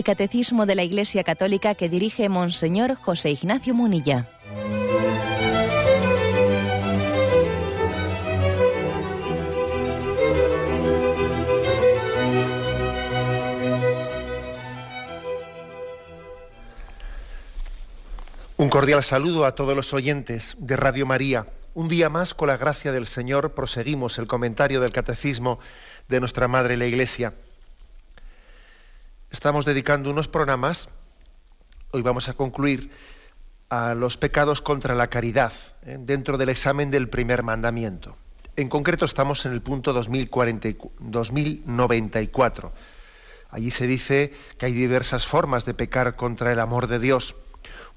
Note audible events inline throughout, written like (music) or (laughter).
El Catecismo de la Iglesia Católica que dirige Monseñor José Ignacio Munilla. Un cordial saludo a todos los oyentes de Radio María. Un día más, con la gracia del Señor, proseguimos el comentario del Catecismo de nuestra Madre la Iglesia. Estamos dedicando unos programas, hoy vamos a concluir, a los pecados contra la caridad, ¿eh? dentro del examen del primer mandamiento. En concreto estamos en el punto 2094. Allí se dice que hay diversas formas de pecar contra el amor de Dios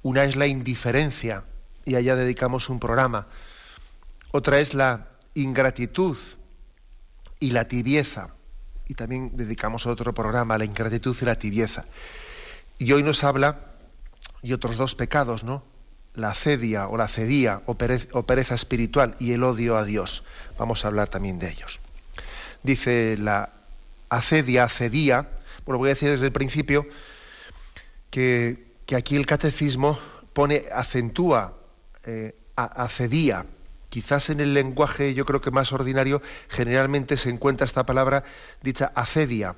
una es la indiferencia, y allá dedicamos un programa. Otra es la ingratitud y la tibieza. Y también dedicamos otro programa a la ingratitud y la tibieza. Y hoy nos habla, y otros dos pecados, ¿no? La acedia o la cedía o pereza, espiritual y el odio a Dios. Vamos a hablar también de ellos. Dice la acedia, acedía, bueno, voy a decir desde el principio que que aquí el catecismo pone, acentúa, eh, acedía. Quizás en el lenguaje, yo creo que más ordinario, generalmente se encuentra esta palabra dicha acedia.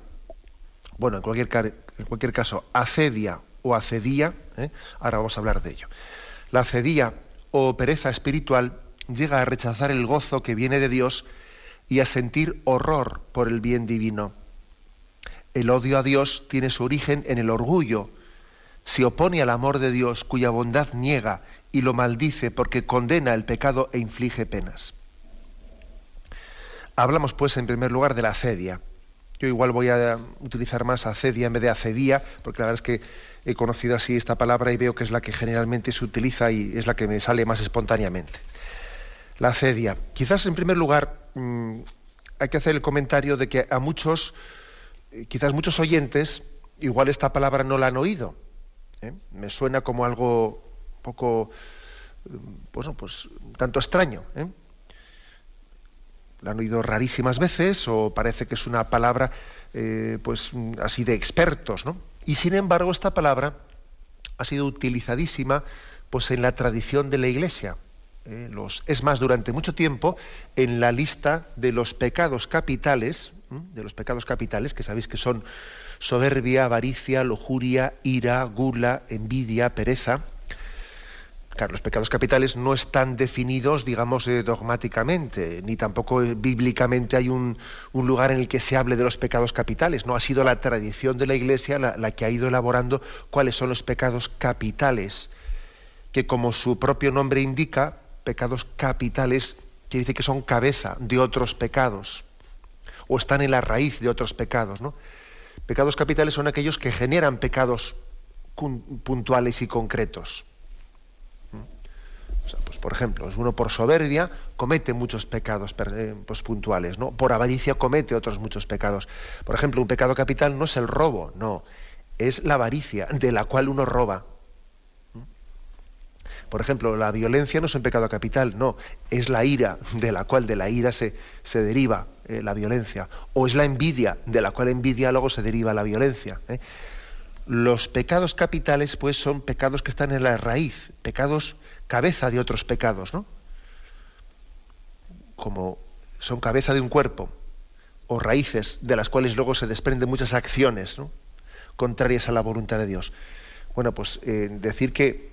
Bueno, en cualquier, en cualquier caso, acedia o acedía, ¿eh? ahora vamos a hablar de ello. La acedía o pereza espiritual llega a rechazar el gozo que viene de Dios y a sentir horror por el bien divino. El odio a Dios tiene su origen en el orgullo, se opone al amor de Dios, cuya bondad niega y lo maldice porque condena el pecado e inflige penas. Hablamos pues en primer lugar de la acedia. Yo igual voy a utilizar más acedia en vez de acedía, porque la verdad es que he conocido así esta palabra y veo que es la que generalmente se utiliza y es la que me sale más espontáneamente. La acedia. Quizás en primer lugar mm, hay que hacer el comentario de que a muchos, eh, quizás muchos oyentes, igual esta palabra no la han oído ¿eh? Me suena como algo poco, bueno, pues tanto extraño. ¿eh? La han oído rarísimas veces o parece que es una palabra, eh, pues así de expertos, ¿no? Y sin embargo esta palabra ha sido utilizadísima, pues en la tradición de la Iglesia. Los, es más, durante mucho tiempo en la lista de los pecados capitales, de los pecados capitales, que sabéis que son soberbia, avaricia, lujuria, ira, gula, envidia, pereza. Claro, los pecados capitales no están definidos, digamos, eh, dogmáticamente, ni tampoco eh, bíblicamente hay un, lugar en el que se hable de los pecados capitales. No ha sido la tradición de la Iglesia la, que ha ido elaborando cuáles son los pecados capitales, que como su propio nombre indica, pecados capitales quiere decir que son cabeza de otros pecados o están en la raíz de otros pecados. ¿no? Pecados capitales son aquellos que generan pecados puntuales y concretos. Pues por ejemplo, uno por soberbia comete muchos pecados eh, pues, puntuales, ¿no? Por avaricia comete otros muchos pecados. Por ejemplo, un pecado capital no es el robo, no, es la avaricia de la cual uno roba. Por ejemplo, la violencia no es un pecado capital, no, es la ira, de la cual de la ira se, se deriva eh, la violencia. O es la envidia, de la cual envidia luego se deriva la violencia. ¿eh? Los pecados capitales, pues, son pecados que están en la raíz, pecados cabeza de otros pecados, ¿no? Como son cabeza de un cuerpo, o raíces de las cuales luego se desprenden muchas acciones, ¿no? contrarias a la voluntad de Dios. Bueno, pues eh, decir que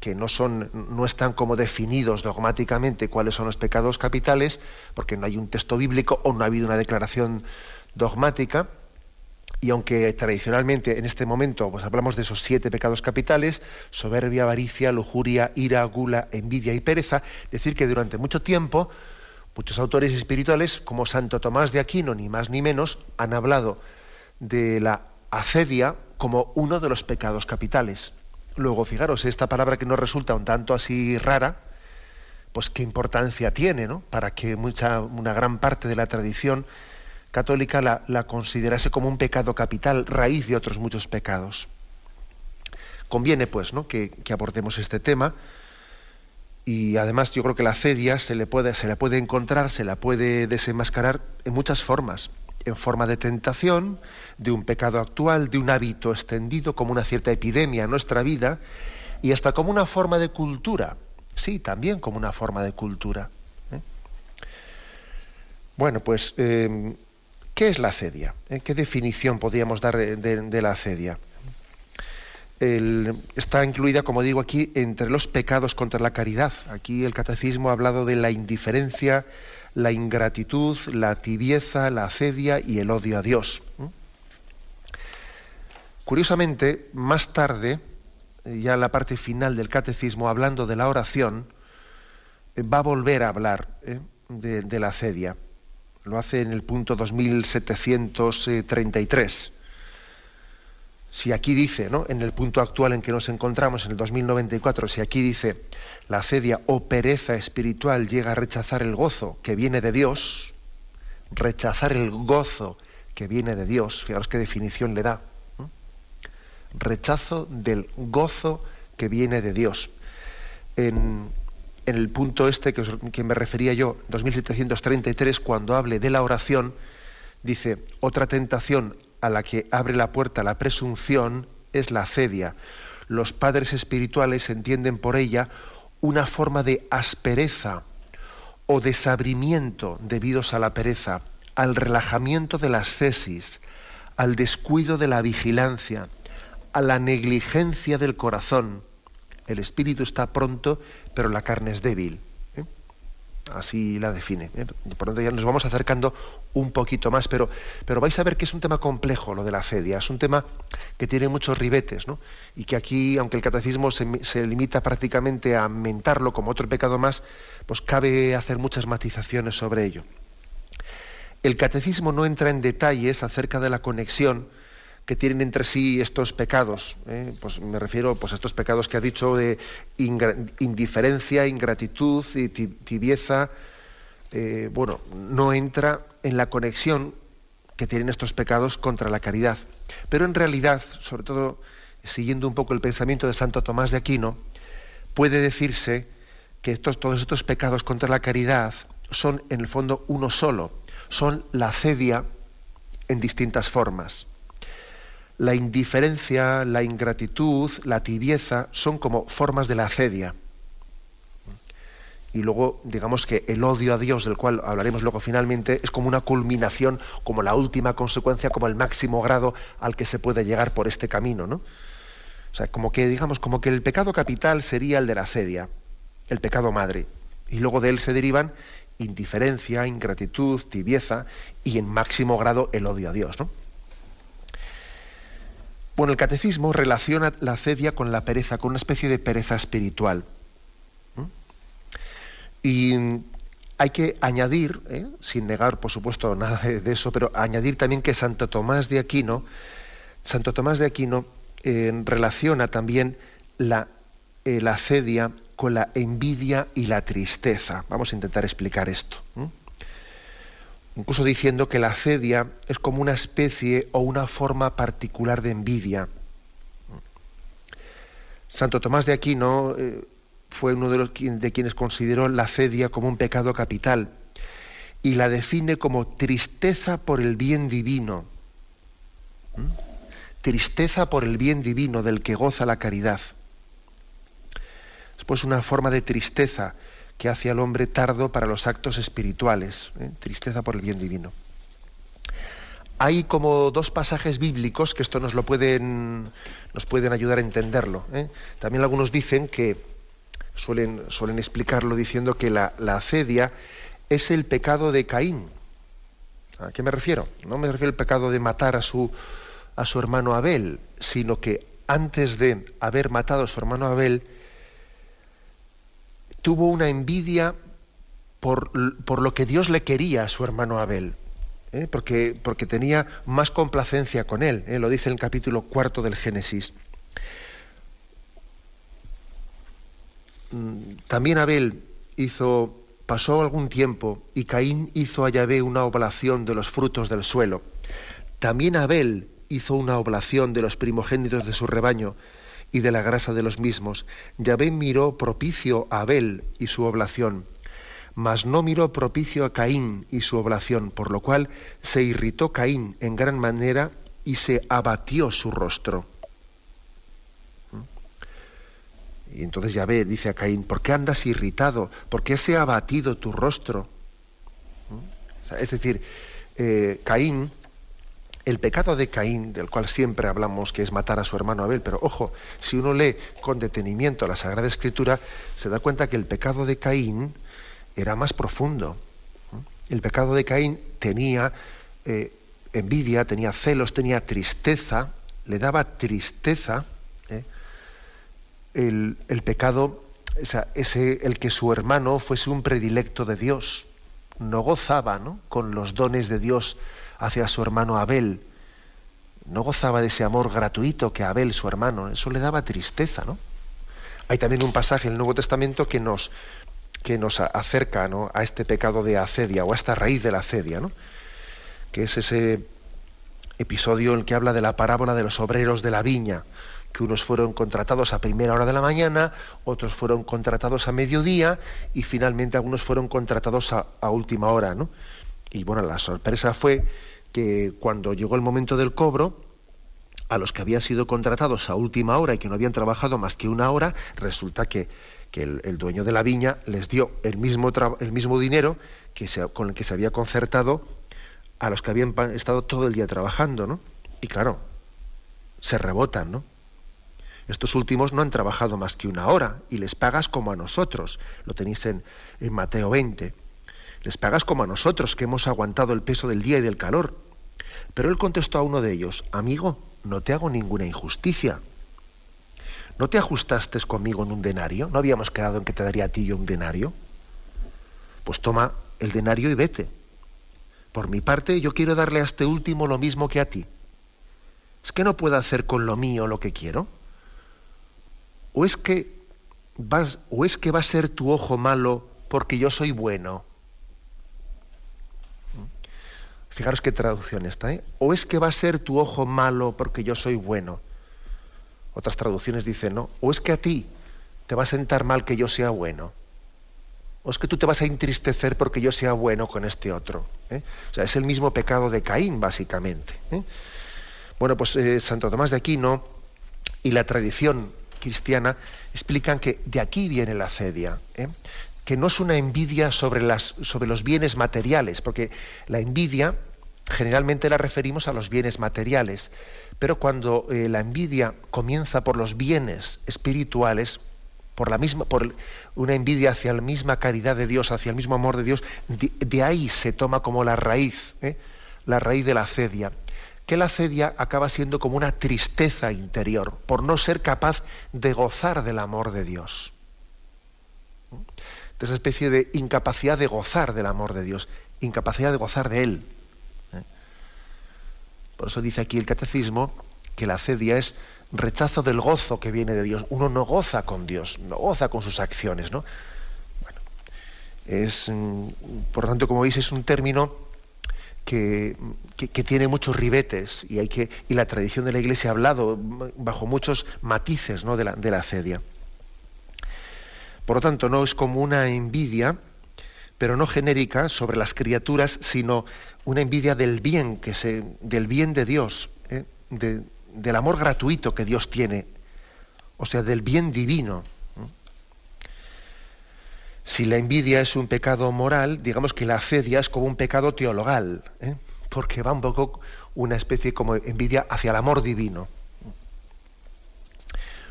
que no, son, no están como definidos dogmáticamente cuáles son los pecados capitales, porque no hay un texto bíblico o no ha habido una declaración dogmática, y aunque tradicionalmente en este momento pues hablamos de esos siete pecados capitales, soberbia, avaricia, lujuria, ira, gula, envidia y pereza, decir que durante mucho tiempo muchos autores espirituales, como Santo Tomás de Aquino, ni más ni menos, han hablado de la acedia como uno de los pecados capitales. Luego, fijaros, esta palabra que nos resulta un tanto así rara, pues qué importancia tiene, ¿no? Para que mucha, una gran parte de la tradición católica la, considerase como un pecado capital, raíz de otros muchos pecados. Conviene, pues, ¿no? que, abordemos este tema. Y además yo creo que la cedia se le puede, se la puede encontrar, se la puede desenmascarar en muchas formas. en forma de tentación, de un pecado actual, de un hábito extendido, como una cierta epidemia en nuestra vida, y hasta como una forma de cultura. Sí, también como una forma de cultura. ¿eh? Bueno, pues, eh, ¿qué es la acedia? ¿Qué definición podríamos dar de, la acedia? está incluida, como digo aquí, entre los pecados contra la caridad. Aquí el catecismo ha hablado de la indiferencia, la ingratitud, la tibieza, la acedia y el odio a Dios. Curiosamente, más tarde, ya en la parte final del catecismo, hablando de la oración, eh, va a volver a hablar eh, de, la acedia. Lo hace en el punto 2733. Si aquí dice, ¿no? en el punto actual en que nos encontramos, en el 2094, si aquí dice la acedia o pereza espiritual llega a rechazar el gozo que viene de Dios, rechazar el gozo que viene de Dios, fijaros qué definición le da, rechazo del gozo que viene de Dios. En, el punto este que, que me refería yo, 2733, cuando hable de la oración, dice, otra tentación a la que abre la puerta la presunción es la acedia. Los padres espirituales entienden por ella una forma de aspereza o desabrimiento debidos a la pereza, al relajamiento de las cesis, al descuido de la vigilancia, a la negligencia del corazón. El espíritu está pronto, pero la carne es débil así la define. ¿eh? Por lo tanto, ya nos vamos acercando un poquito más, pero, pero vais a ver que es un tema complejo lo de la cedia, es un tema que tiene muchos ribetes, ¿no? y que aquí, aunque el catecismo se, limita prácticamente a mentarlo como otro pecado más, pues cabe hacer muchas matizaciones sobre ello. El catecismo no entra en detalles acerca de la conexión que tienen entre sí estos pecados. ¿eh? Pues me refiero pues, a estos pecados que ha dicho de indiferencia, ingratitud y tibieza. Eh, bueno, no entra en la conexión que tienen estos pecados contra la caridad. Pero en realidad, sobre todo siguiendo un poco el pensamiento de Santo Tomás de Aquino, puede decirse que estos, todos estos pecados contra la caridad son en el fondo uno solo, son la cedia en distintas formas la indiferencia, la ingratitud, la tibieza son como formas de la acedia. Y luego, digamos que el odio a Dios, del cual hablaremos luego finalmente, es como una culminación, como la última consecuencia, como el máximo grado al que se puede llegar por este camino, ¿no? O sea, como que, digamos, como que el pecado capital sería el de la acedia, el pecado madre. Y luego de él se derivan indiferencia, ingratitud, tibieza y en máximo grado el odio a Dios, ¿no? Bueno, el catecismo relaciona la acedia con la pereza, con una especie de pereza espiritual. Y hay que añadir, ¿eh? sin negar por supuesto nada de, eso, pero añadir también que Santo Tomás de Aquino, Santo Tomás de Aquino eh, relaciona también la, eh, la acedia con la envidia y la tristeza. Vamos a intentar explicar esto incluso diciendo que la acedia es como una especie o una forma particular de envidia. Santo Tomás de Aquino eh, fue uno de, los, de quienes consideró la acedia como un pecado capital y la define como tristeza por el bien divino. ¿Mm? Tristeza por el bien divino del que goza la caridad. Es pues una forma de tristeza que hace al hombre tardo para los actos espirituales, ¿eh? tristeza por el bien divino. Hay como dos pasajes bíblicos que esto nos lo pueden, nos pueden ayudar a entenderlo. ¿eh? También algunos dicen que suelen, suelen explicarlo diciendo que la, la acedia es el pecado de Caín. ¿A qué me refiero? No me refiero al pecado de matar a su, a su hermano Abel, sino que antes de haber matado a su hermano Abel, tuvo una envidia por, lo que Dios le quería a su hermano Abel, ¿eh? porque, porque, tenía más complacencia con él, ¿eh? lo dice en el capítulo cuarto del Génesis. Mm, también Abel hizo, pasó algún tiempo y Caín hizo a Yahvé una oblación de los frutos del suelo. También Abel hizo una oblación de los primogénitos de su rebaño y de la grasa de los mismos. Yahvé miró propicio a Abel y su oblación, mas no miró propicio a Caín y su oblación, por lo cual se irritó Caín en gran manera y se abatió su rostro. ¿Mm? Y entonces ya ve, dice a Caín, ¿por qué andas irritado? ¿Por qué se ha abatido tu rostro? ¿Mm? es decir, eh, Caín, el pecado de Caín, del cual siempre hablamos que es matar a su hermano Abel, pero ojo, si uno lee con detenimiento la Sagrada Escritura, se da cuenta que el pecado de Caín era más profundo. El pecado de Caín tenía eh, envidia, tenía celos, tenía tristeza, le daba tristeza. ¿eh? El, pecado, ese, el que su hermano fuese un predilecto de Dios, no gozaba con los dones de Dios hacia su hermano Abel, no gozaba de ese amor gratuito que Abel, su hermano, eso le daba tristeza, ¿no? Hay también un pasaje en el Nuevo Testamento que nos, que nos acerca a este pecado de acedia o a esta raíz de la acedia, ¿no? que es ese episodio en el que habla de la parábola de los obreros de la viña, que unos fueron contratados a primera hora de la mañana, otros fueron contratados a mediodía y finalmente algunos fueron contratados a, última hora. ¿no? Y bueno, la sorpresa fue que cuando llegó el momento del cobro, a los que habían sido contratados a última hora y que no habían trabajado más que una hora, resulta que, el, dueño de la viña les dio el mismo, el mismo dinero que con el que se había concertado a los que habían estado todo el día trabajando, ¿no? Y claro, se rebotan, ¿no? Estos últimos no han trabajado más que una hora y les pagas como a nosotros. Lo tenéis en, en Mateo 20. Les pagas como a nosotros que hemos aguantado el peso del día y del calor. Pero él contestó a uno de ellos, amigo, no te hago ninguna injusticia. ¿No te ajustaste conmigo en un denario? ¿No habíamos quedado en que te daría a ti yo un denario? Pues toma el denario y vete. Por mi parte, yo quiero darle a este último lo mismo que a ti. ¿Es que no puedo hacer con lo mío lo que quiero? ¿O es que vas, o es que va a ser tu ojo malo porque yo soy bueno? Fijaros qué traducción está, ¿eh? ¿O es que va a ser tu ojo malo porque yo soy bueno? Otras traducciones dicen, no, o es que a ti te va a sentar mal que yo sea bueno. ¿O es que tú te vas a entristecer porque yo sea bueno con este otro? ¿eh? O sea, es el mismo pecado de Caín, básicamente. ¿eh? Bueno, pues eh, Santo Tomás de Aquino y la tradición cristiana explican que de aquí viene la acedia, que no es una envidia sobre los bienes materiales, porque la envidia generalmente la referimos a los bienes materiales, pero cuando la envidia comienza por los bienes espirituales, por, la misma, por una envidia hacia la misma caridad de Dios, hacia el mismo amor de Dios, de, ahí se toma como la raíz, ¿eh? la raíz de la cedia. Que la cedia acaba siendo como una tristeza interior, por no ser capaz de gozar del amor de Dios. De esa especie de incapacidad de gozar del amor de Dios, incapacidad de gozar de Él. Por eso dice aquí el catecismo que la cedia es rechazo del gozo que viene de Dios. Uno no goza con Dios, no goza con sus acciones, ¿no? Bueno, es, mm, por lo tanto, como veis, es un término que, tiene muchos ribetes y, hay que, y la tradición de la Iglesia ha hablado bajo muchos matices ¿no? de, la, de la cedia. Por lo tanto, no es como una envidia, pero no genérica sobre las criaturas, sino una envidia del bien, que se, del bien de Dios, ¿eh? de, del amor gratuito que Dios tiene, o sea, del bien divino. Si la envidia es un pecado moral, digamos que la acedia es como un pecado teologal, ¿eh? porque va un poco una especie como envidia hacia el amor divino.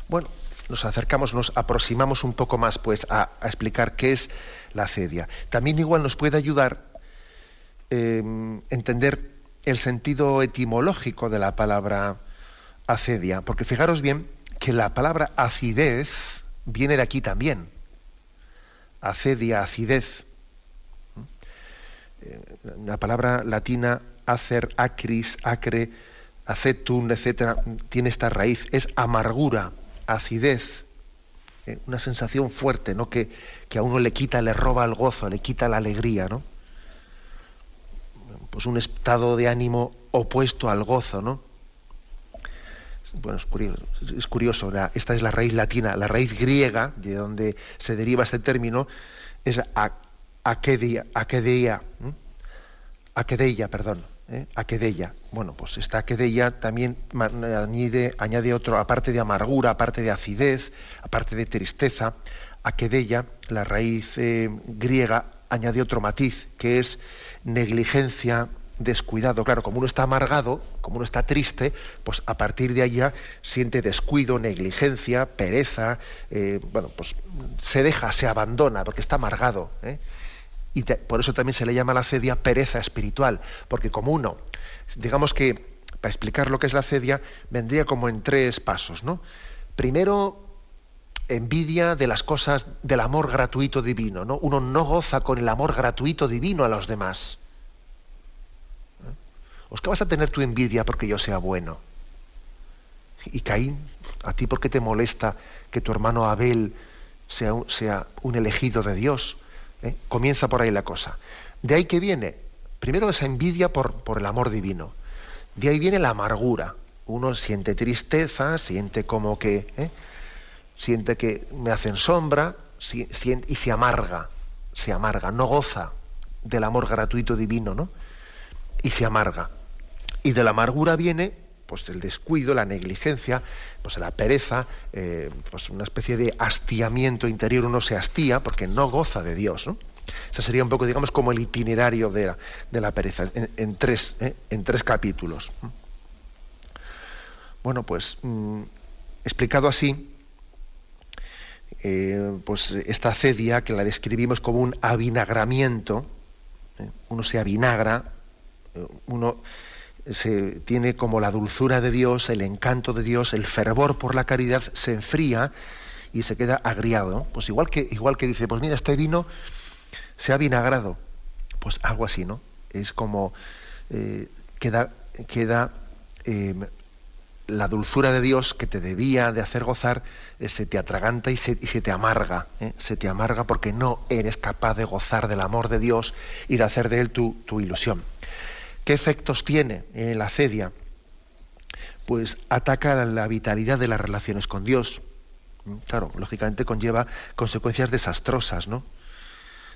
Bueno, nos acercamos, nos aproximamos un poco más pues a, explicar qué es la acedia. También igual nos puede ayudar a eh, entender el sentido etimológico de la palabra acedia, porque fijaros bien que la palabra acidez viene de aquí también. Acedia, acidez. Eh, la palabra latina acer, acris, acre, acetum, etcétera, tiene esta raíz, es amargura, acidez, eh, una sensación fuerte, ¿no? Que, que, a uno le quita, le roba el gozo, le quita la alegría, ¿no? Pues un estado de ánimo opuesto al gozo, ¿no? bueno, es curioso, esta es la raíz latina, la raíz griega, de donde se deriva este término, es aquedia, aquedeia, aquedeia, perdón, ¿eh? aquedeia. Bueno, pues esta aquedeia también añade, añade otro, aparte de amargura, aparte de acidez, aparte de tristeza, aquedeia, la raíz eh, griega, añade otro matiz, que es negligencia, descuidado. Claro, como uno está amargado, como uno está triste, pues a partir de allá siente descuido, negligencia, pereza, eh, bueno, pues se deja, se abandona, porque está amargado. ¿eh? Y por eso también se le llama la cedia pereza espiritual, porque como uno, digamos que, para explicar lo que es la cedia, vendría como en tres pasos, ¿no? Primero, envidia de las cosas del amor gratuito divino, ¿no? Uno no goza con el amor gratuito divino a los demás. ¿O es que vas a tener tu envidia porque yo sea bueno? Y Caín, ¿a ti por qué te molesta que tu hermano Abel sea un, elegido de Dios? ¿Eh? Comienza por ahí la cosa. De ahí que viene, primero esa envidia por, por el amor divino. De ahí viene la amargura. Uno siente tristeza, siente como que, ¿eh? Siente que me hacen sombra y se amarga, se amarga, no goza del amor gratuito divino, ¿no? Y se amarga. Y de la amargura viene pues el descuido, la negligencia, pues la pereza, eh, pues una especie de hastiamiento interior, uno se hastía porque no goza de Dios. ¿no? Ese sería un poco, digamos, como el itinerario de la, pereza, en, tres, ¿eh? en tres capítulos. Bueno, pues mm, explicado así, eh, pues esta cedia, que la describimos como un avinagramiento, uno se avinagra, uno se tiene como la dulzura de Dios, el encanto de Dios, el fervor por la caridad se enfría y se queda agriado. Pues igual que, igual que dice, pues mira, este vino se ha vinagrado. Pues algo así, ¿no? Es como eh, queda, queda la dulzura de Dios que te debía de hacer gozar, eh, se te atraganta y se, te amarga. ¿eh? Se te amarga porque no eres capaz de gozar del amor de Dios y de hacer de él tu, ilusión. ¿Qué efectos tiene eh, la cedia? Pues ataca la vitalidad de las relaciones con Dios. Mm, claro, lógicamente conlleva consecuencias desastrosas, ¿no?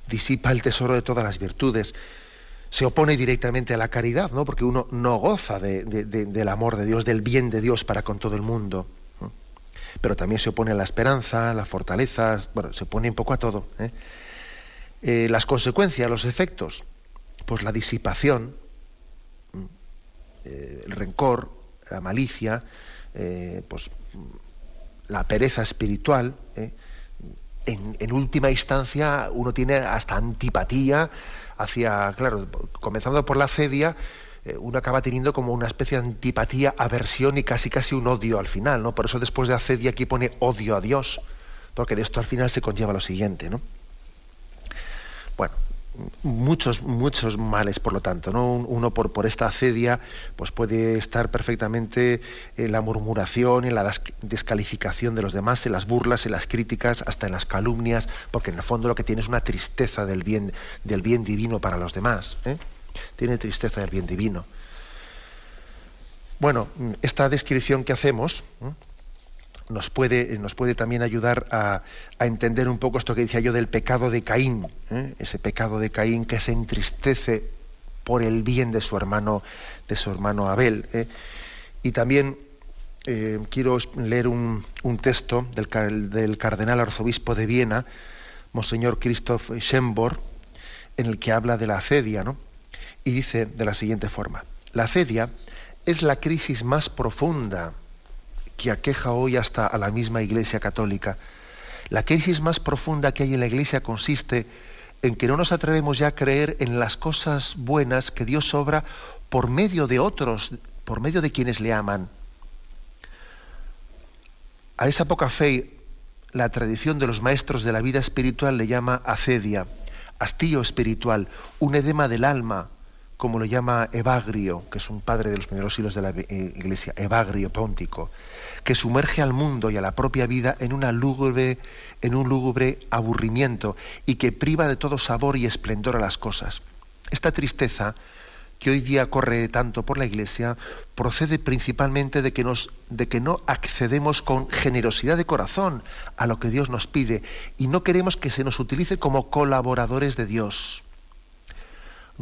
Disipa el tesoro de todas las virtudes. Se opone directamente a la caridad, ¿no? Porque uno no goza del amor de Dios, del bien de Dios para con todo el mundo. Pero también se opone a la esperanza, a la fortaleza, bueno, se opone un poco a todo. ¿eh? Eh, las consecuencias, los efectos, pues la disipación, eh, el rencor, la malicia, eh, pues la pereza espiritual. Eh, en, última instancia, uno tiene hasta antipatía hacia, claro, comenzando por la cedia, uno acaba teniendo como una especie de antipatía, aversión y casi casi un odio al final, ¿no? Por eso después de acedia aquí pone odio a Dios, porque de esto al final se conlleva lo siguiente, ¿no? Bueno, muchos, muchos males, por lo tanto. ¿no? Uno por, por esta acedia pues puede estar perfectamente en la murmuración, en la descalificación de los demás, en las burlas, en las críticas, hasta en las calumnias, porque en el fondo lo que tiene es una tristeza del bien, del bien divino para los demás. ¿eh? Tiene tristeza del bien divino. Bueno, esta descripción que hacemos, nos puede, nos puede también ayudar a, entender un poco esto que decía yo del pecado de Caín, ¿eh? ese pecado de Caín que se entristece por el bien de su hermano, de su hermano Abel. ¿eh? Y también eh, quiero leer un, texto del, del, cardenal arzobispo de Viena, Monseñor Christoph Schembor, en el que habla de la acedia, ¿no? Y dice de la siguiente forma: La acedia es la crisis más profunda que aqueja hoy hasta a la misma Iglesia Católica. La crisis más profunda que hay en la Iglesia consiste en que no nos atrevemos ya a creer en las cosas buenas que Dios obra por medio de otros, por medio de quienes le aman. A esa poca fe, la tradición de los maestros de la vida espiritual le llama acedia, hastío espiritual, un edema del alma, como lo llama Evagrio, que es un padre de los primeros siglos de la eh, Iglesia, Evagrio Póntico, que sumerge al mundo y a la propia vida en, una lúgubre, en un lúgubre aburrimiento y que priva de todo sabor y esplendor a las cosas. Esta tristeza que hoy día corre tanto por la Iglesia procede principalmente de que, nos, de que no accedemos con generosidad de corazón a lo que Dios nos pide y no queremos que se nos utilice como colaboradores de Dios.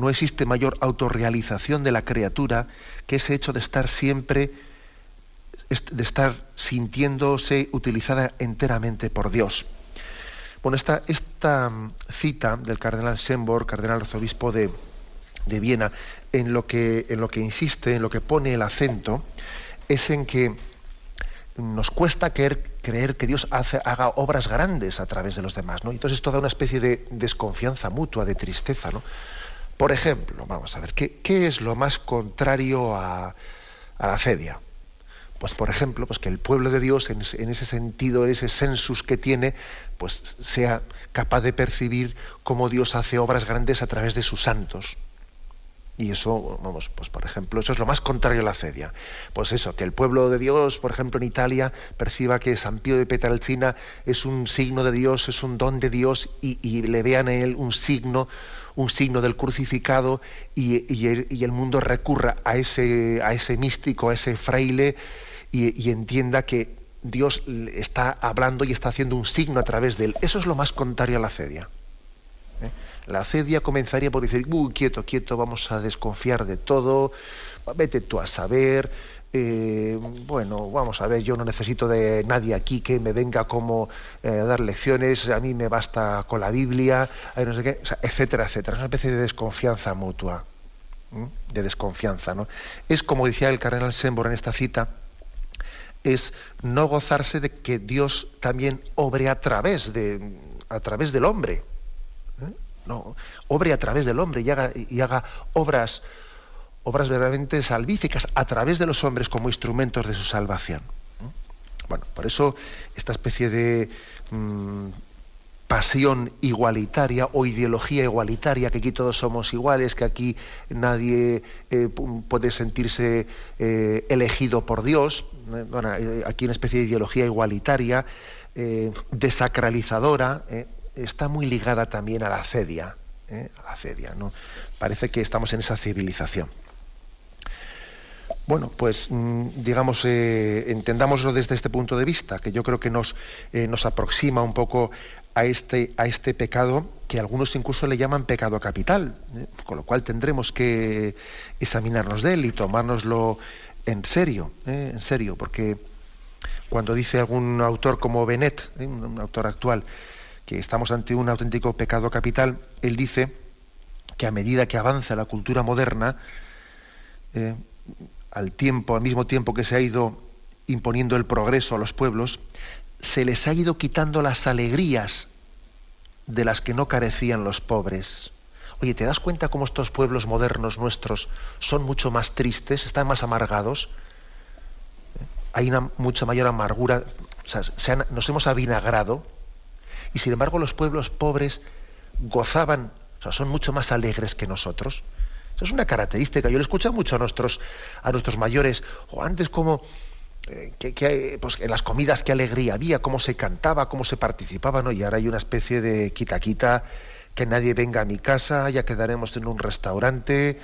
No existe mayor autorrealización de la criatura que ese hecho de estar siempre, de estar sintiéndose utilizada enteramente por Dios. Bueno, esta, esta cita del cardenal Schönborn, cardenal arzobispo de, de Viena, en lo, que, en lo que insiste, en lo que pone el acento, es en que nos cuesta creer, creer que Dios hace, haga obras grandes a través de los demás. ¿no? Entonces esto da una especie de desconfianza mutua, de tristeza. ¿no? Por ejemplo, vamos a ver, ¿qué, es lo más contrario a, la cedia? Pues por ejemplo, pues que el pueblo de Dios, en, ese sentido, en ese sensus que tiene, pues sea capaz de percibir cómo Dios hace obras grandes a través de sus santos. Y eso, vamos, pues por ejemplo, eso es lo más contrario a la cedia. Pues eso, que el pueblo de Dios, por ejemplo, en Italia, perciba que San Pío de Petralcina es un signo de Dios, es un don de Dios, y le vean en él un signo, un signo del crucificado, y, y, el, mundo recurra a ese, a ese místico, a ese fraile, y entienda que Dios está hablando y está haciendo un signo a través de él. Eso es lo más contrario a la cedia. ¿eh? La cedia comenzaría por decir, quieto, quieto, vamos a desconfiar de todo, vete tú a saber, eh, bueno, vamos a ver, yo no necesito de nadie aquí que me venga como eh, a dar lecciones, a mí me basta con la Biblia, no sé qué, etcétera, etcétera. Es una especie de desconfianza mutua, de desconfianza. ¿no? Es como decía el cardenal Sembor en esta cita, es no gozarse de que Dios también obre a través, de, a través del hombre. ¿eh? No, obre a través del hombre y haga, y haga obras, obras verdaderamente salvíficas a través de los hombres como instrumentos de su salvación. ¿eh? Bueno, por eso esta especie de mmm, pasión igualitaria o ideología igualitaria, que aquí todos somos iguales, que aquí nadie eh, puede sentirse eh, elegido por Dios, eh, bueno, aquí una especie de ideología igualitaria, eh, desacralizadora, eh, está muy ligada también a la cedia, a la cedia, ¿no? Parece que estamos en esa civilización. Bueno, pues mm, digamos, eh, entendámoslo desde este punto de vista, que yo creo que nos, eh, nos aproxima un poco a este, a este pecado que algunos incluso le llaman pecado capital, ¿eh? con lo cual tendremos que examinarnos de él y tomárnoslo en serio, en serio, porque cuando dice algún autor como Benet, un, autor actual, que estamos ante un auténtico pecado capital, él dice que a medida que avanza la cultura moderna, al tiempo, al mismo tiempo que se ha ido imponiendo el progreso a los pueblos, se les ha ido quitando las alegrías de las que no carecían los pobres. Oye, ¿te das cuenta cómo estos pueblos modernos nuestros son mucho más tristes, están más amargados? Hay una mucha mayor amargura, se nos hemos avinagrado, y sin embargo los pueblos pobres gozaban, o sea, son mucho más alegres que nosotros. Es una característica. Yo lo escucho mucho a nuestros, a nuestros mayores, o antes como eh, pues, en las comidas qué alegría había, cómo se cantaba, cómo se participaba, ¿no? Y ahora hay una especie de quita-quita, que nadie venga a mi casa, ya quedaremos en un restaurante,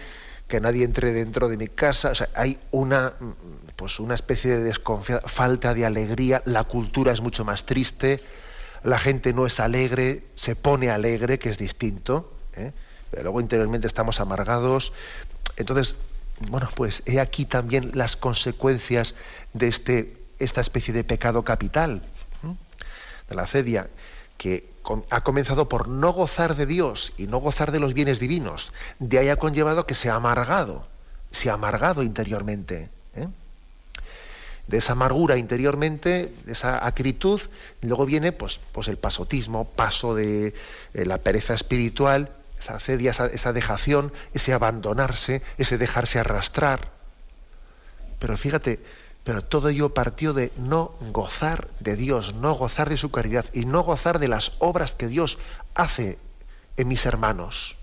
que nadie entre dentro de mi casa. O sea, hay una, pues una especie de desconfianza, falta de alegría, la cultura es mucho más triste, la gente no es alegre, se pone alegre, que es distinto. ¿eh? Pero luego interiormente estamos amargados. Entonces, bueno, pues he aquí también las consecuencias de este, esta especie de pecado capital, de la cedia, que ha comenzado por no gozar de Dios y no gozar de los bienes divinos. De ahí ha conllevado que se ha amargado, se ha amargado interiormente. ¿eh? De esa amargura interiormente, de esa acritud, luego viene pues, pues el pasotismo, paso de eh, la pereza espiritual, esa cedia, esa, esa, dejación, ese abandonarse, ese dejarse arrastrar. Pero fíjate, pero todo ello partió de no gozar de Dios, no gozar de su caridad y no gozar de las obras que Dios hace en mis hermanos.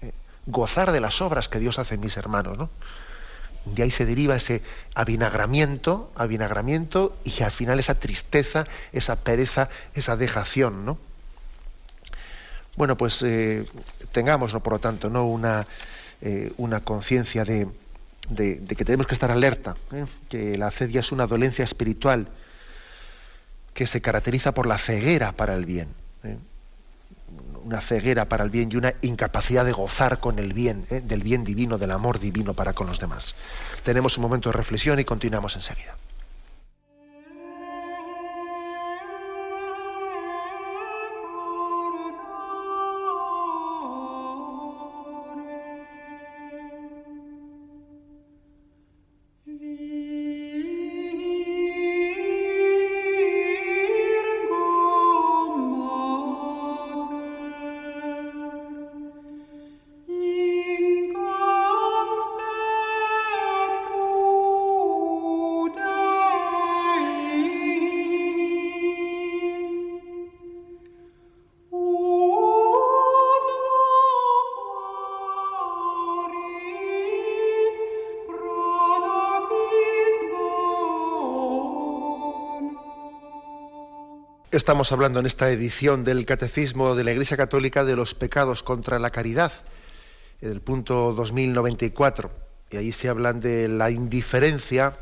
Eh, gozar de las obras que Dios hace en mis hermanos, ¿no? De ahí se deriva ese avinagramiento, avinagramiento y al final esa tristeza, esa pereza, esa dejación, ¿no? Bueno, pues eh, tengamos, por lo tanto, ¿no? una, eh, una conciencia de, que tenemos que estar alerta, ¿eh? que la acedia es una dolencia espiritual que se caracteriza por la ceguera para el bien. Una ceguera para el bien y una incapacidad de gozar con el bien, del bien divino, del amor divino para con los demás. Tenemos un momento de reflexión y continuamos enseguida. Estamos hablando en esta edición del Catecismo de la Iglesia Católica de los pecados contra la caridad, el punto 2094. Y ahí se hablan de la indiferencia,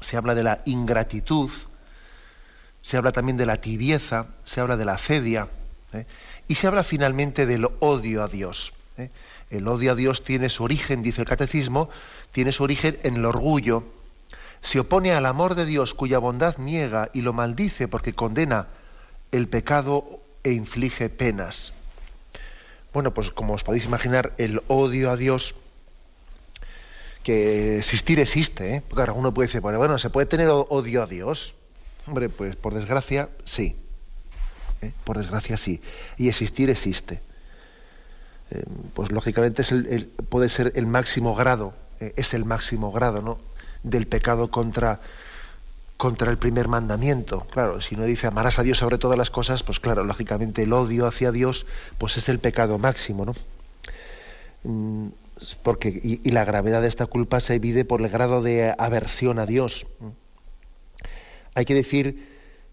se habla de la ingratitud, se habla también de la tibieza, se habla de la cedia ¿eh? y se habla finalmente del odio a Dios. ¿eh? El odio a Dios tiene su origen, dice el Catecismo, tiene su origen en el orgullo, se opone al amor de Dios cuya bondad niega y lo maldice porque condena el pecado e inflige penas. Bueno, pues como os podéis imaginar, el odio a Dios, que existir existe, ¿eh? porque ahora uno puede decir, bueno, ¿se puede tener odio a Dios? Hombre, pues por desgracia, sí. ¿eh? Por desgracia, sí. Y existir existe. Eh, pues lógicamente es puede ser el máximo grado, es el máximo grado, ¿no? Del pecado contra, contra el primer mandamiento. Claro, si no dice amarás a Dios sobre todas las cosas, pues claro, lógicamente el odio hacia Dios pues es el pecado máximo, ¿no? Mm, porque, y, la gravedad de esta culpa se divide por el grado de aversión a Dios. Hay que decir